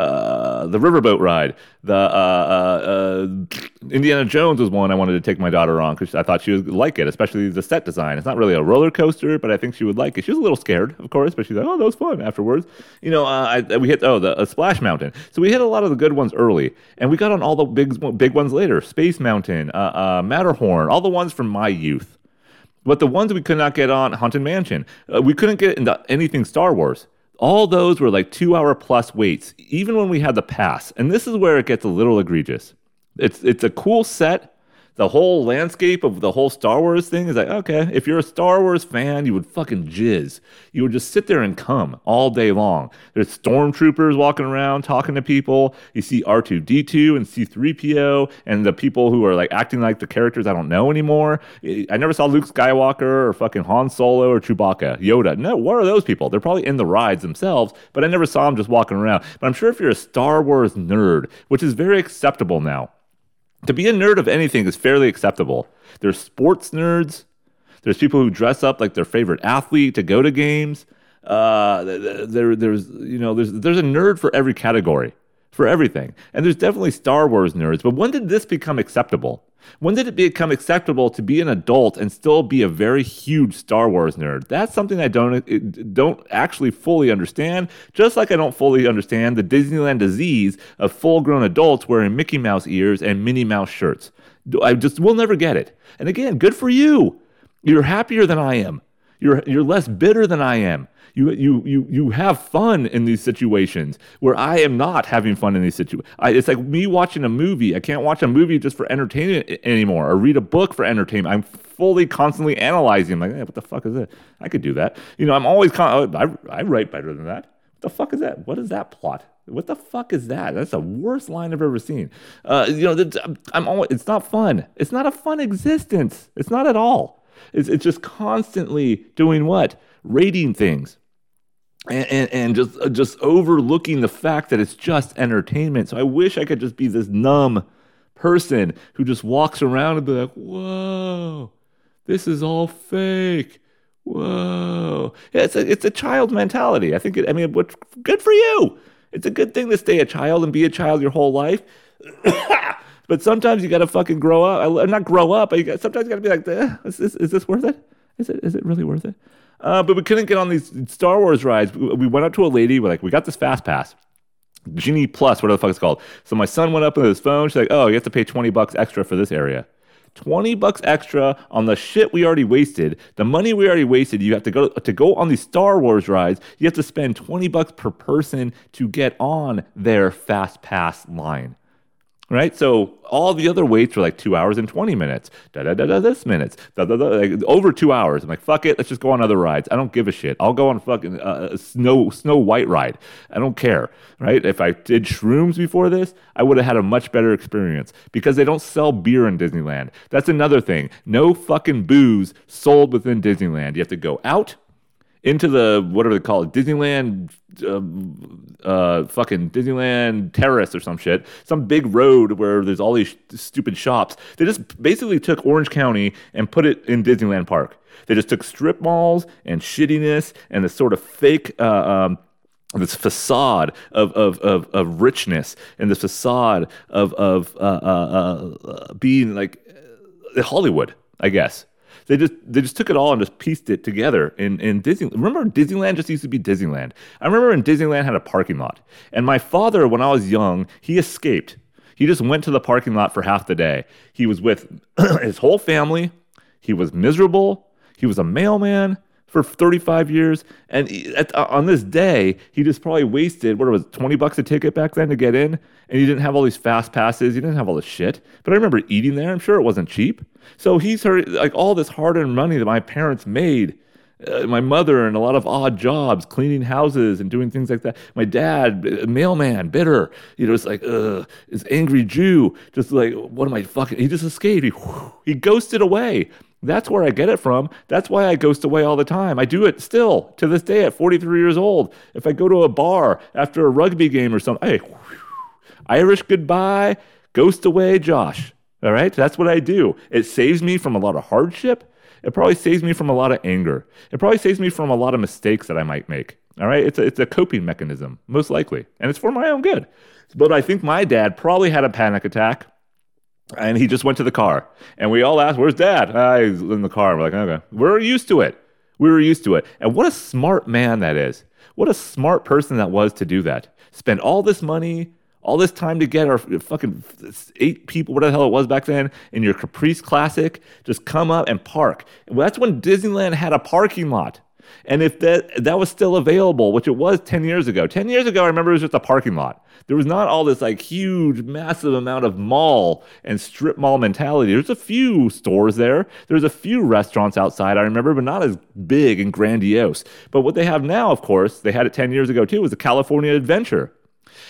uh, the riverboat ride. The uh, uh, uh, Indiana Jones was one I wanted to take my daughter on because I thought she would like it, especially the set design. It's not really a roller coaster, but I think she would like it. She was a little scared, of course, but she's like, "Oh, that was fun." Afterwards, you know, uh, I, we hit oh the Splash Mountain, so we hit a lot of the good ones early, and we got on all the big big ones later. Space Mountain, Matterhorn, all the ones from my youth. But the ones we could not get on Haunted Mansion, we couldn't get into anything Star Wars all those were like two hour plus waits, even when we had the pass. And this is where it gets a little egregious. It's it's a cool set, the whole landscape of the whole Star Wars thing is like, okay, if you're a Star Wars fan, you would fucking jizz. You would just sit there and come all day long. There's stormtroopers walking around talking to people. You see R2D2 and C3PO and the people who are like acting like the characters I don't know anymore. I never saw Luke Skywalker or fucking Han Solo or Chewbacca, Yoda. No, what are those people? They're probably in the rides themselves, but I never saw them just walking around. But I'm sure if you're a Star Wars nerd, which is very acceptable now, to be a nerd of anything is fairly acceptable. There's sports nerds. There's people who dress up like their favorite athlete to go to games. Uh, there, there's you know, there's there's a nerd for every category, for everything. And there's definitely Star Wars nerds. But when did this become acceptable? When did it become acceptable to be an adult and still be a very huge Star Wars nerd? That's something I don't uh, don't actually fully understand. Just like I don't fully understand the Disneyland disease of full-grown adults wearing Mickey Mouse ears and Minnie Mouse shirts. I just will never get it. And again, good for you. You're happier than I am. You're you're less bitter than I am. You you you you have fun in these situations where I am not having fun in these situations. It's like me watching a movie. I can't watch a movie just for entertainment anymore, or read a book for entertainment. I'm fully constantly analyzing. I'm like, hey, what the fuck is it? I could do that. You know, I'm always. Con- I I write better than that. What the fuck is that? What is that plot? What the fuck is that? That's the worst line I've ever seen. Uh, you know, I'm always, it's not fun. It's not a fun existence. It's not at all. It's, it's just constantly doing what? Rating things and, and, and, just uh, just overlooking the fact that it's just entertainment. So I wish I could just be this numb person who just walks around and be like, "Whoa, this is all fake." Whoa, yeah, it's a it's a child mentality. I think. It, I mean, good for you. It's a good thing to stay a child and be a child your whole life. but sometimes you got to fucking grow up. I not grow up, but you got, sometimes you got to be like, eh, is, this, is this worth it? Is it is it really worth it? Uh, but we couldn't get on these Star Wars rides. We went up to a lady. We're like, we got this fast pass. Genie Plus, whatever the fuck it's called. So my son went up with his phone. She's like, oh, you have to pay 20 bucks extra for this area. 20 bucks extra on the shit we already wasted. The money we already wasted, you have to go to go on these Star Wars rides. You have to spend 20 bucks per person to get on their fast pass line right? So all the other waits were like two hours and 20 minutes, da da da da, this minutes, da da da, like over two hours. I'm like, fuck it, let's just go on other rides. I don't give a shit. I'll go on fucking uh, snow Snow White ride. I don't care, right? If I did shrooms before this, I would have had a much better experience because they don't sell beer in Disneyland. That's another thing. No fucking booze sold within Disneyland. You have to go out into the whatever they call it, Disneyland, uh, uh, fucking Disneyland Terrace or some shit, some big road where there's all these sh- stupid shops. They just basically took Orange County and put it in Disneyland Park. They just took strip malls and shittiness and this sort of fake. Uh, um, this facade of, of, of, of richness and this facade of, of uh, uh, uh, being like Hollywood, I guess. They just they just took it all and just pieced it together in in Disney. Remember Disneyland just used to be Disneyland. I remember when Disneyland had a parking lot. And my father when I was young, he escaped. He just went to the parking lot for half the day. He was with his whole family. He was miserable. He was a mailman for 35 years. And uh, on this day, he just probably wasted, what was 20 bucks a ticket back then to get in? And he didn't have all these fast passes. He didn't have all this shit. But I remember eating there. I'm sure it wasn't cheap. So he's heard like all this hard earned money that my parents made. Uh, my mother and a lot of odd jobs, cleaning houses and doing things like that. My dad, mailman, bitter. You know, it's like, uh, this angry Jew. Just like, what am I fucking? He just escaped. He, he ghosted away That's where I get it from. That's why I ghost away all the time. I do it still to this day at 43 years old. If I go to a bar after a rugby game or something, hey, whew, Irish goodbye, ghost away, Josh. All right, that's what I do. It saves me from a lot of hardship. It probably saves me from a lot of anger. It probably saves me from a lot of mistakes that I might make. All right, it's a, it's a coping mechanism, most likely, and it's for my own good. But I think my dad probably had a panic attack and he just went to the car. And we all asked, Where's dad? Ah, he's in the car. We're like, Okay. We're used to it. We were used to it. And what a smart man that is. What a smart person that was to do that. Spend all this money, all this time to get our fucking eight people, whatever the hell it was back then, in your Caprice Classic, just come up and park. Well, that's when Disneyland had a parking lot. And if that that was still available, which it was 10 years ago, 10 years ago, I remember it was just a parking lot. There was not all this like huge, massive amount of mall and strip mall mentality. There's a few stores there. There's a few restaurants outside, I remember, but not as big and grandiose. But what they have now, of course, they had it 10 years ago too, was the California Adventure.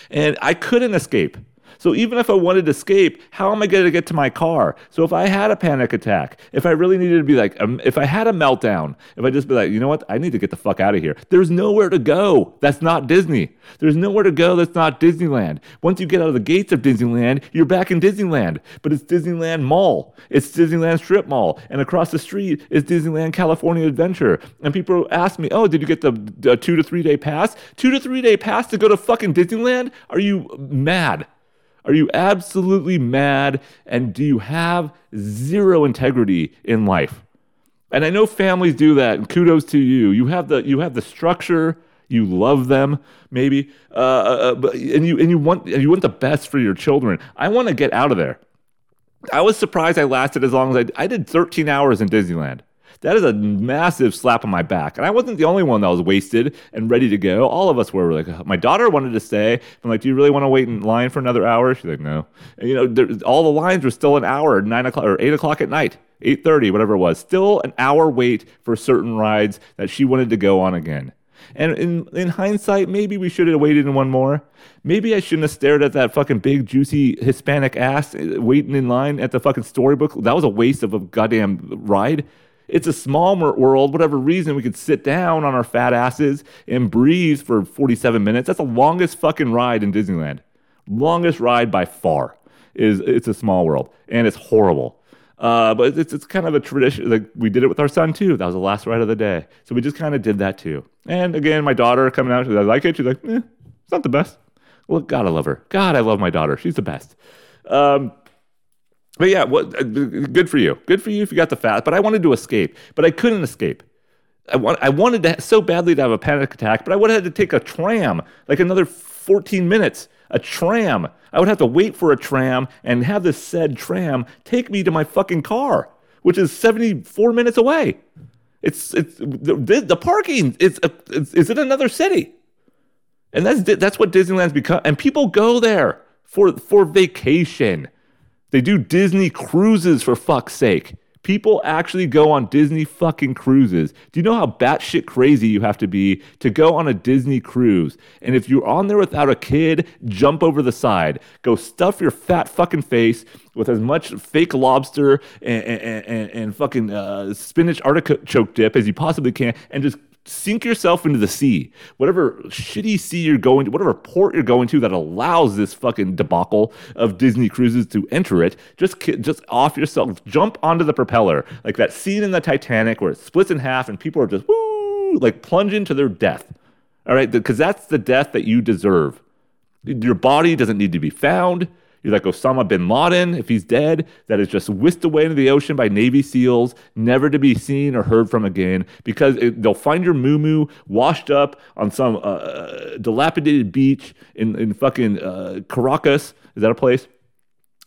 And I couldn't escape. So even if I wanted to escape, how am I going to get to my car? So if I had a panic attack, if I really needed to be like, um, if I had a meltdown, if I just be like, you know what, I need to get the fuck out of here. There's nowhere to go. That's not Disney. There's nowhere to go. That's not Disneyland. Once you get out of the gates of Disneyland, you're back in Disneyland. But it's Disneyland Mall. It's Disneyland Strip Mall, and across the street is Disneyland California Adventure. And people ask me, oh, did you get the, the two to three day pass? Two to three day pass to go to fucking Disneyland? Are you mad? Are you absolutely mad? And do you have zero integrity in life? And I know families do that, and kudos to you. You have the you have the structure. You love them, maybe, uh, uh, but, and you and you want you want the best for your children. I want to get out of there. I was surprised I lasted as long as I. I did 13 hours in Disneyland. That is a massive slap on my back. And I wasn't the only one that was wasted and ready to go. All of us were like, my daughter wanted to stay. I'm like, do you really want to wait in line for another hour? She's like, no. And, you know, there, all the lines were still an hour, nine o'clock or eight o'clock at night. 8:30, whatever it was, still an hour wait for certain rides that she wanted to go on again. And in, in hindsight, maybe we should have waited in one more. Maybe I shouldn't have stared at that fucking big, juicy Hispanic ass uh, waiting in line at the fucking storybook. That was a waste of a goddamn ride. It's a small world, whatever reason, we could sit down on our fat asses and breathe for 47 minutes. That's the longest fucking ride in Disneyland. Longest ride by far is it's a small world and it's horrible. Uh, but it's, it's kind of a tradition. Like we did it with our son too. That was the last ride of the day. So we just kind of did that too. And again, my daughter coming out, she's like, I like it. She's like, eh, it's not the best. Well, God, I love her. God, I love my daughter. She's the best. Um, but yeah, what, uh, good for you. Good for you if you got the fast. But I wanted to escape, but I couldn't escape. I, want, I wanted to so badly to have a panic attack, but I would have had to take a tram, like another 14 minutes. A tram. I would have to wait for a tram and have this said tram take me to my fucking car, which is 74 minutes away. It's it's the, the parking. It's, it's it's in another city, and that's that's what Disneyland's become. And people go there for for vacation. They do Disney cruises for fuck's sake. People actually go on Disney fucking cruises. Do you know how batshit crazy you have to be to go on a Disney cruise? And if you're on there without a kid, jump over the side. Go stuff your fat fucking face with as much fake lobster and, and, and, and fucking uh, spinach artichoke dip as you possibly can and just sink yourself into the sea. Whatever shitty sea you're going to, whatever port you're going to that allows this fucking debacle of Disney cruises to enter it, just just off yourself, jump onto the propeller, like that scene in the Titanic where it splits in half and people are just woo, like plunging to their death. All right, because that's the death that you deserve. Your body doesn't need to be found. You're like Osama bin Laden, if he's dead, that is just whisked away into the ocean by Navy SEALs, never to be seen or heard from again, because it, they'll find your moo washed up on some uh, uh, dilapidated beach in, in fucking uh, Caracas. Is that a place?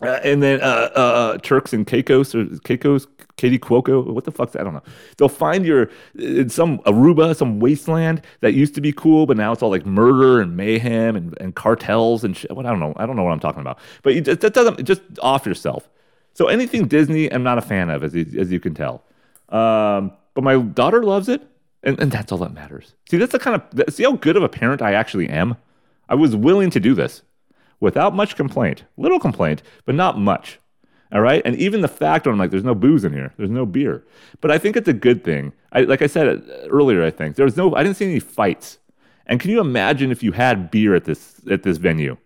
Uh, and then uh, uh, uh, Turks and Caicos or Caicos, Katie Cuoco, what the fuck's that? I don't know. They'll find your in some Aruba, some wasteland that used to be cool, but now it's all like murder and mayhem and, and cartels and shit. What I don't know. I don't know what I'm talking about. But you, that doesn't just off yourself. So anything Disney, I'm not a fan of, as you, as you can tell. Um, but my daughter loves it, and, and that's all that matters. See, that's the kind of see how good of a parent I actually am. I was willing to do this without much complaint. Little complaint, but not much. All right. And even the fact I'm like, there's no booze in here. There's no beer. But I think it's a good thing. I, like I said earlier, I think there was no, I didn't see any fights. And can you imagine if you had beer at this, at this venue?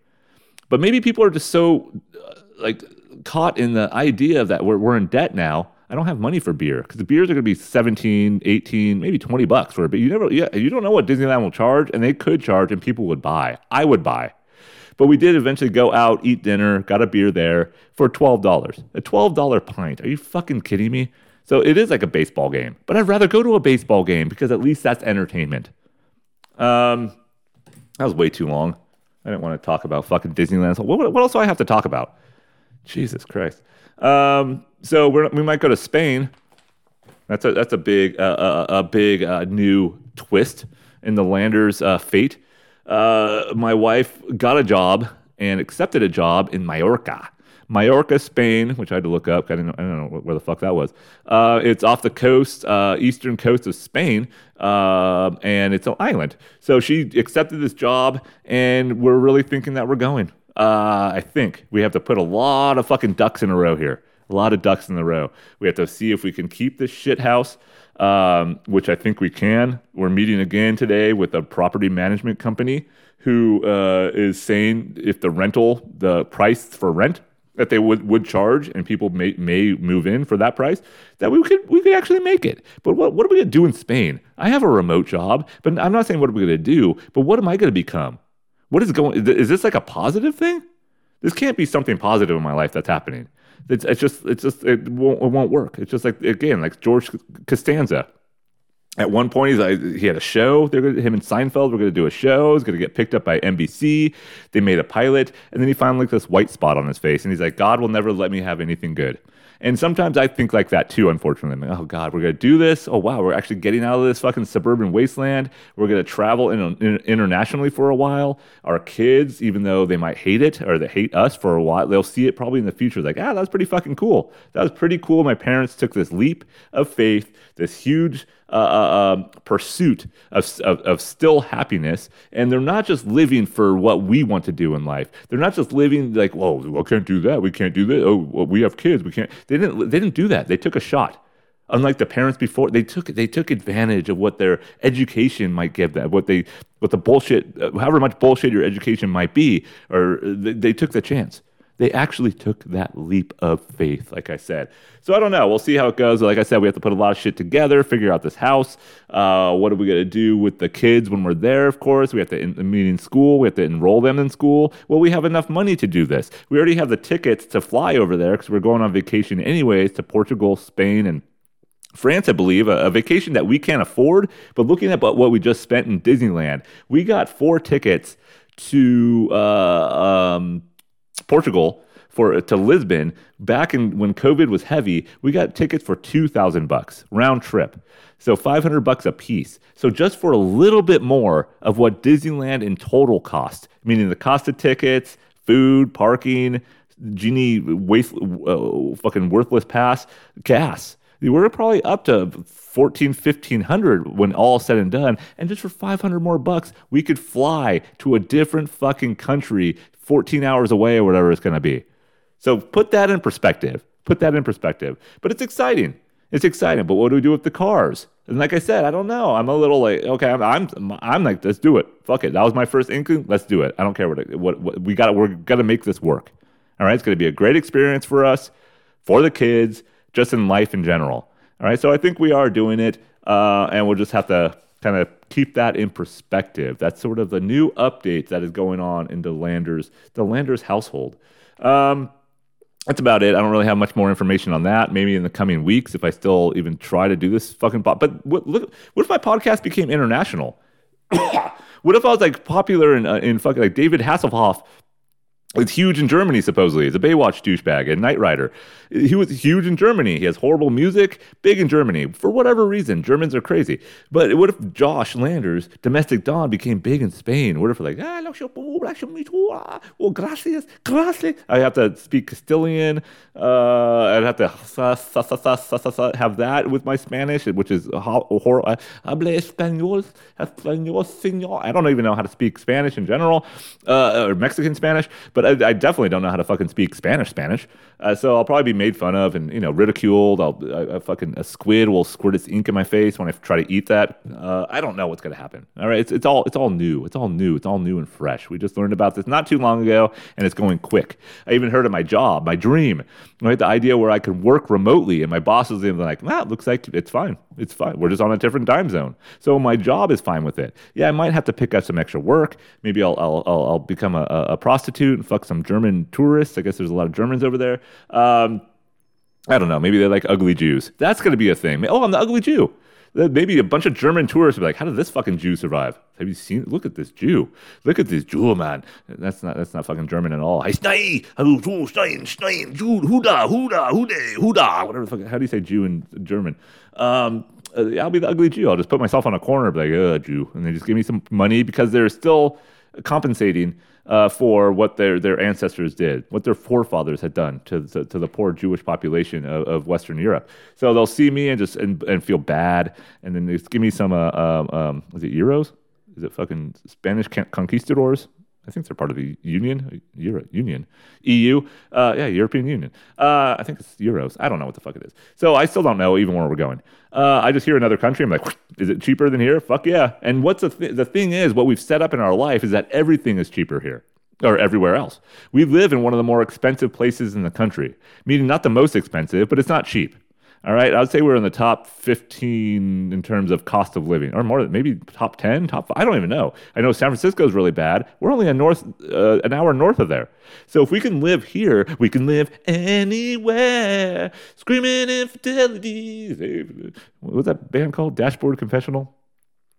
But maybe people are just so uh, like caught in the idea that we're, we're in debt now. I don't have money for beer because the beers are going to be 17, 18, maybe 20 bucks for it. But you never, yeah, you don't know what Disneyland will charge and they could charge and people would buy. I would buy. But we did eventually go out, eat dinner, got a beer there for $12. A $12 pint. Are you fucking kidding me? So it is like a baseball game. But I'd rather go to a baseball game because at least that's entertainment. Um, that was way too long. I didn't want to talk about fucking Disneyland. What, what else do I have to talk about? Jesus Christ. Um, so we might go to Spain. That's a that's a big uh, a, a big uh, new twist in the Landers' uh, fate uh, my wife got a job and accepted a job in Mallorca. Mallorca, Spain, which I had to look up. I, didn't, I don't know where the fuck that was. Uh, it's off the coast, uh, eastern coast of Spain, uh, and it's an island. So she accepted this job, and we're really thinking that we're going. Uh, I think we have to put a lot of fucking ducks in a row here. A lot of ducks in the row. We have to see if we can keep this shit house um, which I think we can. We're meeting again today with a property management company who uh, is saying if the rental, the price for rent that they would, would charge and people may, may move in for that price, that we could we could actually make it. But what, what are we gonna do in Spain? I have a remote job, but I'm not saying what are we gonna do, but what am I gonna become? What is going is this like a positive thing? This can't be something positive in my life that's happening. It's, it's just it's just it won't it won't work. It's just like again like George Costanza. At one point, he's like, he had a show. They're gonna, him and Seinfeld were going to do a show. He's going to get picked up by NBC. They made a pilot, and then he finally like this white spot on his face, and he's like, "God will never let me have anything good." And sometimes I think like that too, unfortunately. Like, oh God, we're going to do this. Oh wow, we're actually getting out of this fucking suburban wasteland. We're going to travel in, in, internationally for a while. Our kids, even though they might hate it or they hate us for a while, they'll see it probably in the future. Like, ah, that was pretty fucking cool. That was pretty cool. My parents took this leap of faith, this huge uh, uh, um, pursuit of, of, of, still happiness. And they're not just living for what we want to do in life. They're not just living like, whoa, I can't do that. We can't do this. Oh, well, we have kids. We can't. They didn't. They didn't do that. They took a shot. Unlike the parents before, they took they took advantage of what their education might give them, what they what the bullshit, uh, however much bullshit your education might be, or they, they took the chance they actually took that leap of faith, like I said. So I don't know. We'll see how it goes. Like I said, we have to put a lot of shit together, figure out this house. Uh, what are we going to do with the kids when we're there, of course? We have to in, meet in school. We have to enroll them in school. Well, we have enough money to do this. We already have the tickets to fly over there because we're going on vacation anyways to Portugal, Spain, and France, I believe, a, a, vacation that we can't afford. But looking at what we just spent in Disneyland, we got four tickets to uh, um, Portugal for to Lisbon back in when COVID was heavy. We got tickets for two thousand bucks round trip, so five hundred bucks a piece. So just for a little bit more of what Disneyland in total cost, meaning the cost of tickets, food, parking, genie waste, uh, fucking worthless pass, gas. We're probably up to 14, 1500 when all said and done. And just for 500 more bucks, we could fly to a different fucking country 14 hours away or whatever it's going to be. So put that in perspective. Put that in perspective. But it's exciting. It's exciting. But what do we do with the cars? And like I said, I don't know. I'm a little like, okay, I'm, I'm, I'm like, let's do it. Fuck it. That was my first inkling. Let's do it. I don't care what, what, what we got. We're gonna make this work. All right. It's gonna be a great experience for us, for the kids, just in life in general. All right. So I think we are doing it, uh, and we'll just have to kind of keep that in perspective. That's sort of the new update that is going on in the Landers, the Landers household. Um, that's about it. I don't really have much more information on that. Maybe in the coming weeks, if I still even try to do this fucking pod. But what, look, what if my podcast became international? what if I was like popular in uh, in fucking like David Hasselhoff it's huge in Germany, supposedly. He's a Baywatch douchebag and Knight Rider. He was huge in Germany. He has horrible music, big in Germany. For whatever reason, Germans are crazy. But what if Josh Landers, Domestic Don, became big in Spain? What if like, ah, oh, gracias, gracias. I have to speak Castilian. Uh, I'd have to have that with my Spanish, which is horrible. Hable español, español, señor. I don't even know how to speak Spanish in general, uh, or Mexican Spanish. But I, definitely don't know how to fucking speak Spanish. Spanish. Uh, so I'll probably be made fun of and you know ridiculed. I'll I, I fucking a squid will squirt its ink in my face when I try to eat that. Uh, I don't know what's gonna happen. All right, it's it's all it's all new. It's all new. It's all new and fresh. We just learned about this not too long ago, and it's going quick. I even heard of my job, my dream, right? The idea where I could work remotely, and my boss even like, "Nah, looks like it's fine. It's fine. We're just on a different time zone." So my job is fine with it. Yeah, I might have to pick up some extra work. Maybe I'll I'll I'll, I'll become a, a prostitute fuck some German tourists. I guess there's a lot of Germans over there. Um, I don't know. Maybe they like ugly Jews. That's going to be a thing. Oh, I'm the ugly Jew. Maybe a bunch of German tourists will be like, "How did this fucking Jew survive? Have you seen? Look at this Jew. Look at this Jew man. That's not that's not fucking German at all. Hey, Stein, Stein, Stein, Jew, Huda, Huda, Huda. Whatever the fuck. How do you say Jew in German? Um, uh, I'll be the ugly Jew. I'll just put myself on a corner, be like, "Uh, Jew," and they just give me some money because they're still compensating uh, for what their, their ancestors did, what their forefathers had done to, to, to the poor Jewish population of, of, Western Europe. So they'll see me and just and, and feel bad, and then they give me some uh, um, um, is it euros? Is it fucking Spanish conquistadors? I think they're part of the Union, Euro, Union, EU, uh, yeah, European Union. Uh, I think it's euros. I don't know what the fuck it is. So I still don't know even where we're going. Uh, I just hear another country. I'm like, is it cheaper than here? Fuck yeah. And what's the th- the thing is, what we've set up in our life is that everything is cheaper here or everywhere else. We live in one of the more expensive places in the country, meaning not the most expensive, but it's not cheap. All right, I would say we're in the top 15 in terms of cost of living, or more, than maybe top 10, top. Five. I don't even know. I know San Francisco is really bad. We're only a north, uh, an hour north of there. So if we can live here, we can live anywhere. Screaming infidelity. What was that band called? Dashboard Confessional.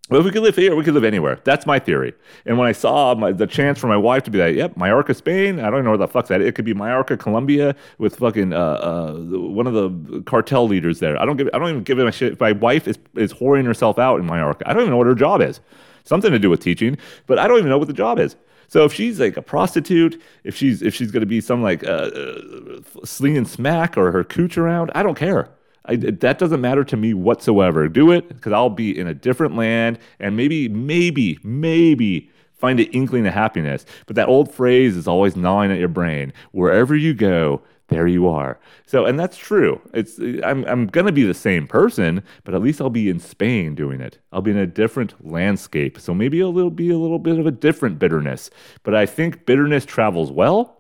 Well, if we could live here, we could live anywhere. That's my theory. And when I saw my, the chance for my wife to be like, "Yep, Mallorca, Spain," I don't know where the fuck's that. It could be Mallorca, Colombia, with fucking uh, uh, one of the cartel leaders there. I don't give. I don't even give a shit. My wife is is whoring herself out in Mallorca, I don't even know what her job is. Something to do with teaching, but I don't even know what the job is. So if she's like a prostitute, if she's if she's going to be some like uh, uh, slinging smack or her cooch around, I don't care. I, that doesn't matter to me whatsoever. Do it because I'll be in a different land and maybe, maybe, maybe find an inkling of happiness. But that old phrase is always gnawing at your brain. Wherever you go, there you are. So, and that's true. It's I'm I'm gonna be the same person, but at least I'll be in Spain doing it. I'll be in a different landscape. So maybe it'll be a little bit of a different bitterness. But I think bitterness travels well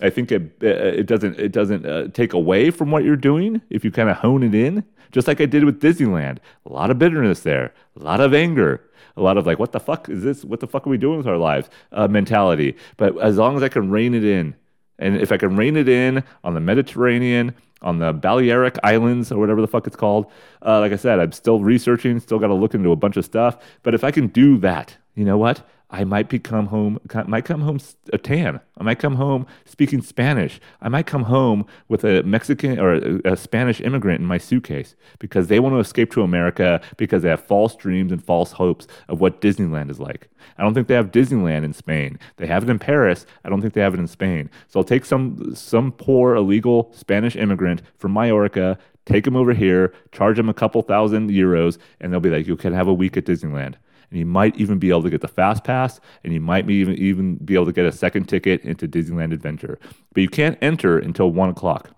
I think it uh, it doesn't it doesn't uh, take away from what you're doing if you kind of hone it in, just like I did with Disneyland. A lot of bitterness there, a lot of anger, a lot of like, what the fuck is this? What the fuck are we doing with our lives? Uh, mentality. But as long as I can rein it in, and if I can rein it in on the Mediterranean, on the Balearic Islands or whatever the fuck it's called, uh, like I said, I'm still researching, still got to look into a bunch of stuff. But if I can do that, you know what? I might become home, might come home a tan. I might come home speaking Spanish. I might come home with a Mexican or a, a, Spanish immigrant in my suitcase because they want to escape to America because they have false dreams and false hopes of what Disneyland is like. I don't think they have Disneyland in Spain. They have it in Paris. I don't think they have it in Spain. So I'll take some some poor illegal Spanish immigrant from Mallorca, take him over here, charge him a couple thousand euros, and they'll be like, "You can have a week at Disneyland." And you might even be able to get the fast pass, and you might even even be able to get a second ticket into Disneyland Adventure. But you can't enter until one o'clock.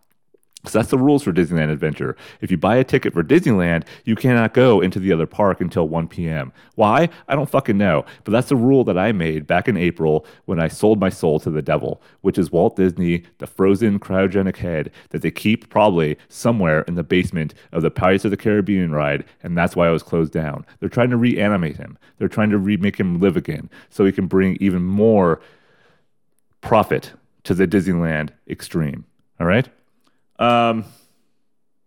That's the rules for Disneyland Adventure. If you buy a ticket for Disneyland, you cannot go into the other park until 1 p.m. Why? I don't fucking know. But that's a rule that I made back in April when I sold my soul to the devil, which is Walt Disney, the frozen cryogenic head that they keep probably somewhere in the basement of the Pirates of the Caribbean ride, and that's why I was closed down. They're trying to reanimate him. They're trying to remake him live again so he can bring even more profit to the Disneyland extreme. All right? Um,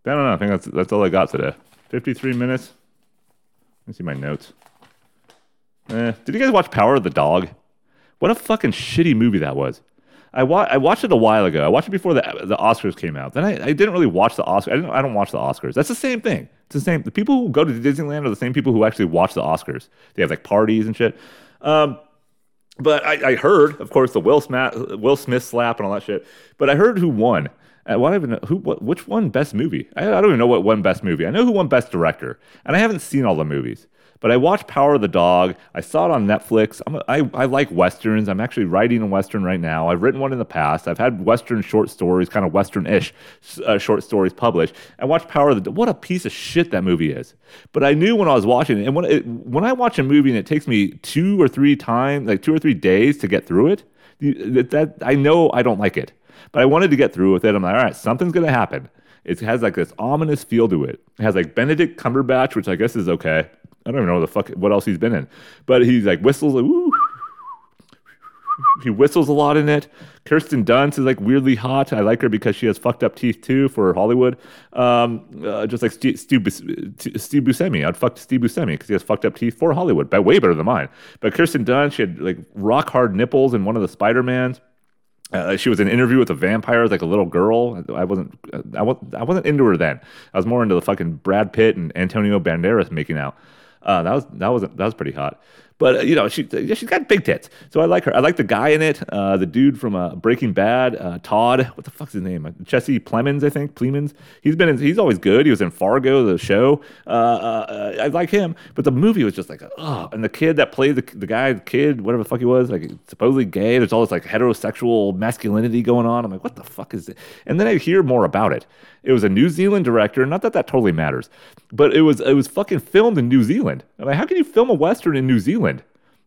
I don't know. I think that's that's all I got today. Fifty-three minutes. Let me see my notes. Eh, did you guys watch Power of the Dog? What a fucking shitty movie that was. I, wa- I watched it a while ago. I watched it before the the Oscars came out. Then I, I didn't really watch the Oscars. I, didn't, I don't watch the Oscars. That's the same thing. It's the same. The people who go to Disneyland are the same people who actually watch the Oscars. They have like parties and shit. Um, but I, I heard, of course, the Will Smith, Will Smith slap and all that shit. But I heard who won, Uh, what even know who? What, which one best movie? I, I don't even know what won best movie. I know who won best director, and I haven't seen all the movies. But I watched Power of the Dog. I saw it on Netflix. I'm a, I, I like westerns. I'm actually writing a western right now. I've written one in the past. I've had western short stories, kind of western-ish uh, short stories published. I watched Power of the. What a piece of shit that movie is. But I knew when I was watching it, and when it, when I watch a movie and it takes me two or three times, like two or three days to get through it, that, that I know I don't like it. But I wanted to get through with it. I'm like, all right, something's gonna happen. It has like this ominous feel to it. It has like Benedict Cumberbatch, which I guess is okay. I don't even know what the fuck what else he's been in, but he's like whistles. Like, Woo. He whistles a lot in it. Kirsten Dunst is like weirdly hot. I like her because she has fucked up teeth too for Hollywood. Um, uh, just like Steve, Steve, Steve Buscemi. I'd fuck Steve Buscemi because he has fucked up teeth for Hollywood, but way better than mine. But Kirsten Dunst, she had like rock hard nipples in one of the Spider Mans. Uh, she was in an interview with a vampire, like a little girl. I wasn't, I wasn't, into her then. I was more into the fucking Brad Pitt and Antonio Banderas making out. Uh, that was that was that was pretty hot. But uh, you know, she she's got big tits, so I like her. I like the guy in it, uh, the dude from uh, Breaking Bad, uh, Todd. What the fuck's his name? Uh, Jesse Plemons, I think. Plemons. He's been in, he's always good. He was in Fargo, the show. Uh, I like him, but the movie was just like, oh. And the kid that played the the guy, the kid, whatever the fuck he was, like supposedly gay. There's all this like heterosexual masculinity going on. I'm like, what the fuck is it? And then I hear more about it. It was a New Zealand director. Not that that totally matters, but it was it was fucking filmed in New Zealand. I'm like, how can you film a western in New Zealand?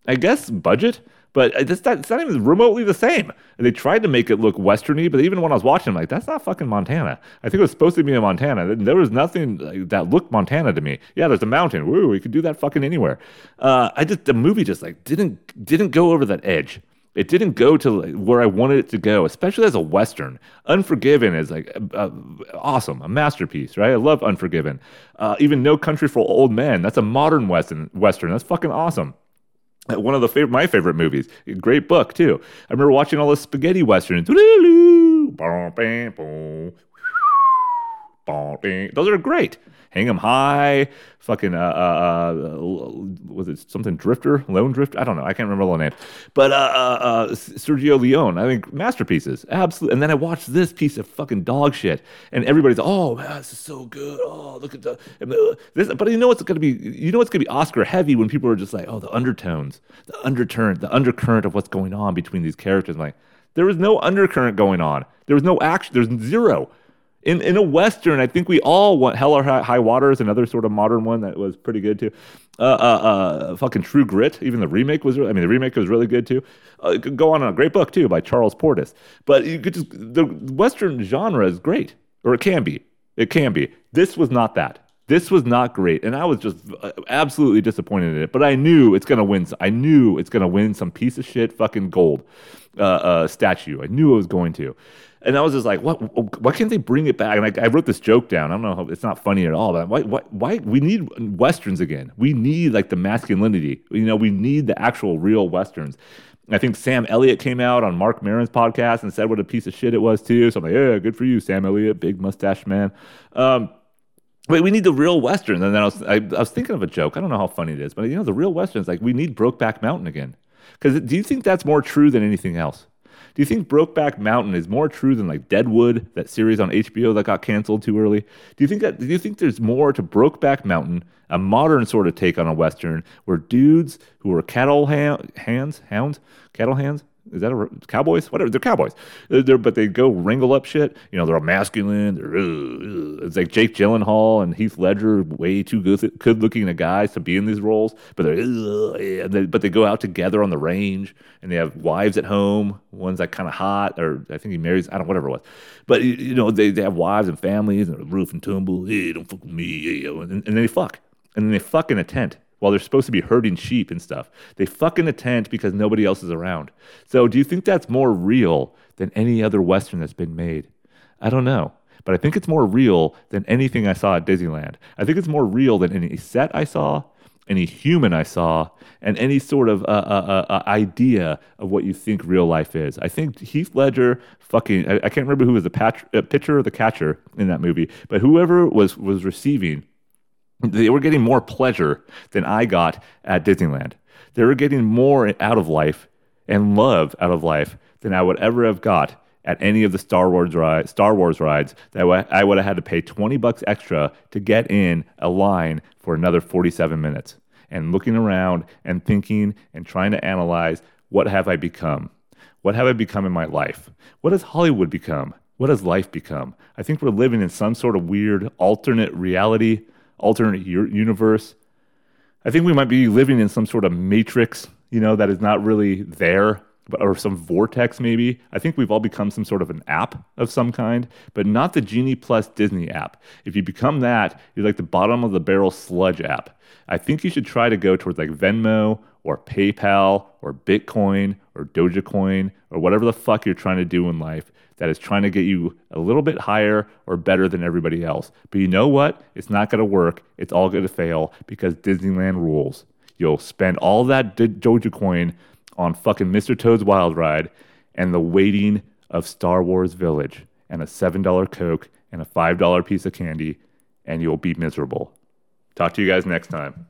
I guess budget, but it's not, it's not even remotely the same. And they tried to make it look westerny, but even when I was watching, I'm like, that's not fucking Montana. I think it was supposed to be in Montana. There was nothing that looked Montana to me. Yeah, there's a mountain. Woo, we could do that fucking anywhere. Uh, I just the movie just like didn't didn't go over that edge. It didn't go to where I wanted it to go, especially as a Western. Unforgiven is like uh, awesome, a masterpiece, right? I love Unforgiven. Uh, even No Country for Old Men, that's a modern Western. Western, that's fucking awesome. One of the favorite, my favorite movies. Great book too. I remember watching all the spaghetti westerns. Those are great. Hang 'em high, fucking uh, uh, uh, was it something Drifter, Lone Drifter? I don't know. I can't remember the name. But uh, uh, uh, Sergio Leone, I think masterpieces, absolutely. And then I watched this piece of fucking dog shit, and everybody's, oh man, this is so good. Oh, look at the this. But you know what's going to be? You know what's going to be Oscar heavy when people are just like, oh, the undertones, the undercurrent, the undercurrent of what's going on between these characters. I'm like, there was no undercurrent going on. There was no action. There's zero in in a western, I think we all want Hell or High Water is another sort of modern one that was pretty good too. Uh, uh, uh, fucking True Grit, even the remake was. I mean, the remake was really good too. Uh, could go on a great book too by Charles Portis. But you could just the western genre is great, or it can be. It can be. This was not that. This was not great, and I was just uh, absolutely disappointed in it. But I knew it's gonna win. I knew it's gonna win some piece of shit fucking gold uh, uh, statue. I knew it was going to. And I was just like, what? Why can't they bring it back? And I, I wrote this joke down. I don't know. It's not funny at all. But why, why? Why? We need westerns again. We need like the masculinity. You know, we need the actual real westerns. I think Sam Elliott came out on Marc Maron's podcast and said what a piece of shit it was too. So I'm like, yeah, good for you, Sam Elliott, big mustache man. Um, but we need the real westerns. And then I was, I, I was thinking of a joke. I don't know how funny it is, but you know, the real westerns, like we need Brokeback Mountain again. Because do you think that's more true than anything else? Do you think Brokeback Mountain is more true than like Deadwood, that series on HBO that got canceled too early? Do you think that? Do you think there's more to Brokeback Mountain, a modern sort of take on a western, where dudes who are cattle ha- hands, hounds, cattle hands, is that a cowboys? Whatever, they're cowboys. They're, but they go wrangle up shit. You know, they're all masculine. They're, uh, it's like Jake Gyllenhaal and Heath Ledger, way too good, good looking guys to be in these roles. But they're, uh, they, but they go out together on the range and they have wives at home. One's like kind of hot, or I think he marries. I don't whatever it was. But you know, they, they have wives and families and roof and tumble. Hey, don't fuck with me. And, and then they fuck, and then they fuck in a tent while they're supposed to be herding sheep and stuff. They fuck in a tent because nobody else is around. So do you think that's more real than any other Western that's been made? I don't know. But I think it's more real than anything I saw at Disneyland. I think it's more real than any set I saw, any human I saw, and any sort of uh, uh, uh, uh idea of what you think real life is. I think Heath Ledger, fucking, I, I can't remember who was the patch, uh, pitcher or the catcher in that movie, but whoever was was receiving they were getting more pleasure than I got at Disneyland. They were getting more out of life and love out of life than I would ever have got at any of the Star Wars ride, Star Wars rides that I would have had to pay 20 bucks extra to get in a line for another 47 minutes. And looking around and thinking and trying to analyze what have I become? What have I become in my life? What has Hollywood become? What has life become? I think we're living in some sort of weird alternate reality, alternate universe. I think we might be living in some sort of matrix, you know, that is not really there or some vortex maybe. I think we've all become some sort of an app of some kind, but not the Genie Plus Disney app. If you become that, you're like the bottom of the barrel sludge app. I think you should try to go towards like Venmo or PayPal or Bitcoin or Dogecoin or whatever the fuck you're trying to do in life that is trying to get you a little bit higher or better than everybody else. But you know what? It's not going to work. It's all going to fail because Disneyland rules. You'll spend all that Dogecoin on fucking Mr. Toad's Wild Ride and the waiting of Star Wars Village and a $7 Coke and a $5 piece of candy, and you'll be miserable. Talk to you guys next time.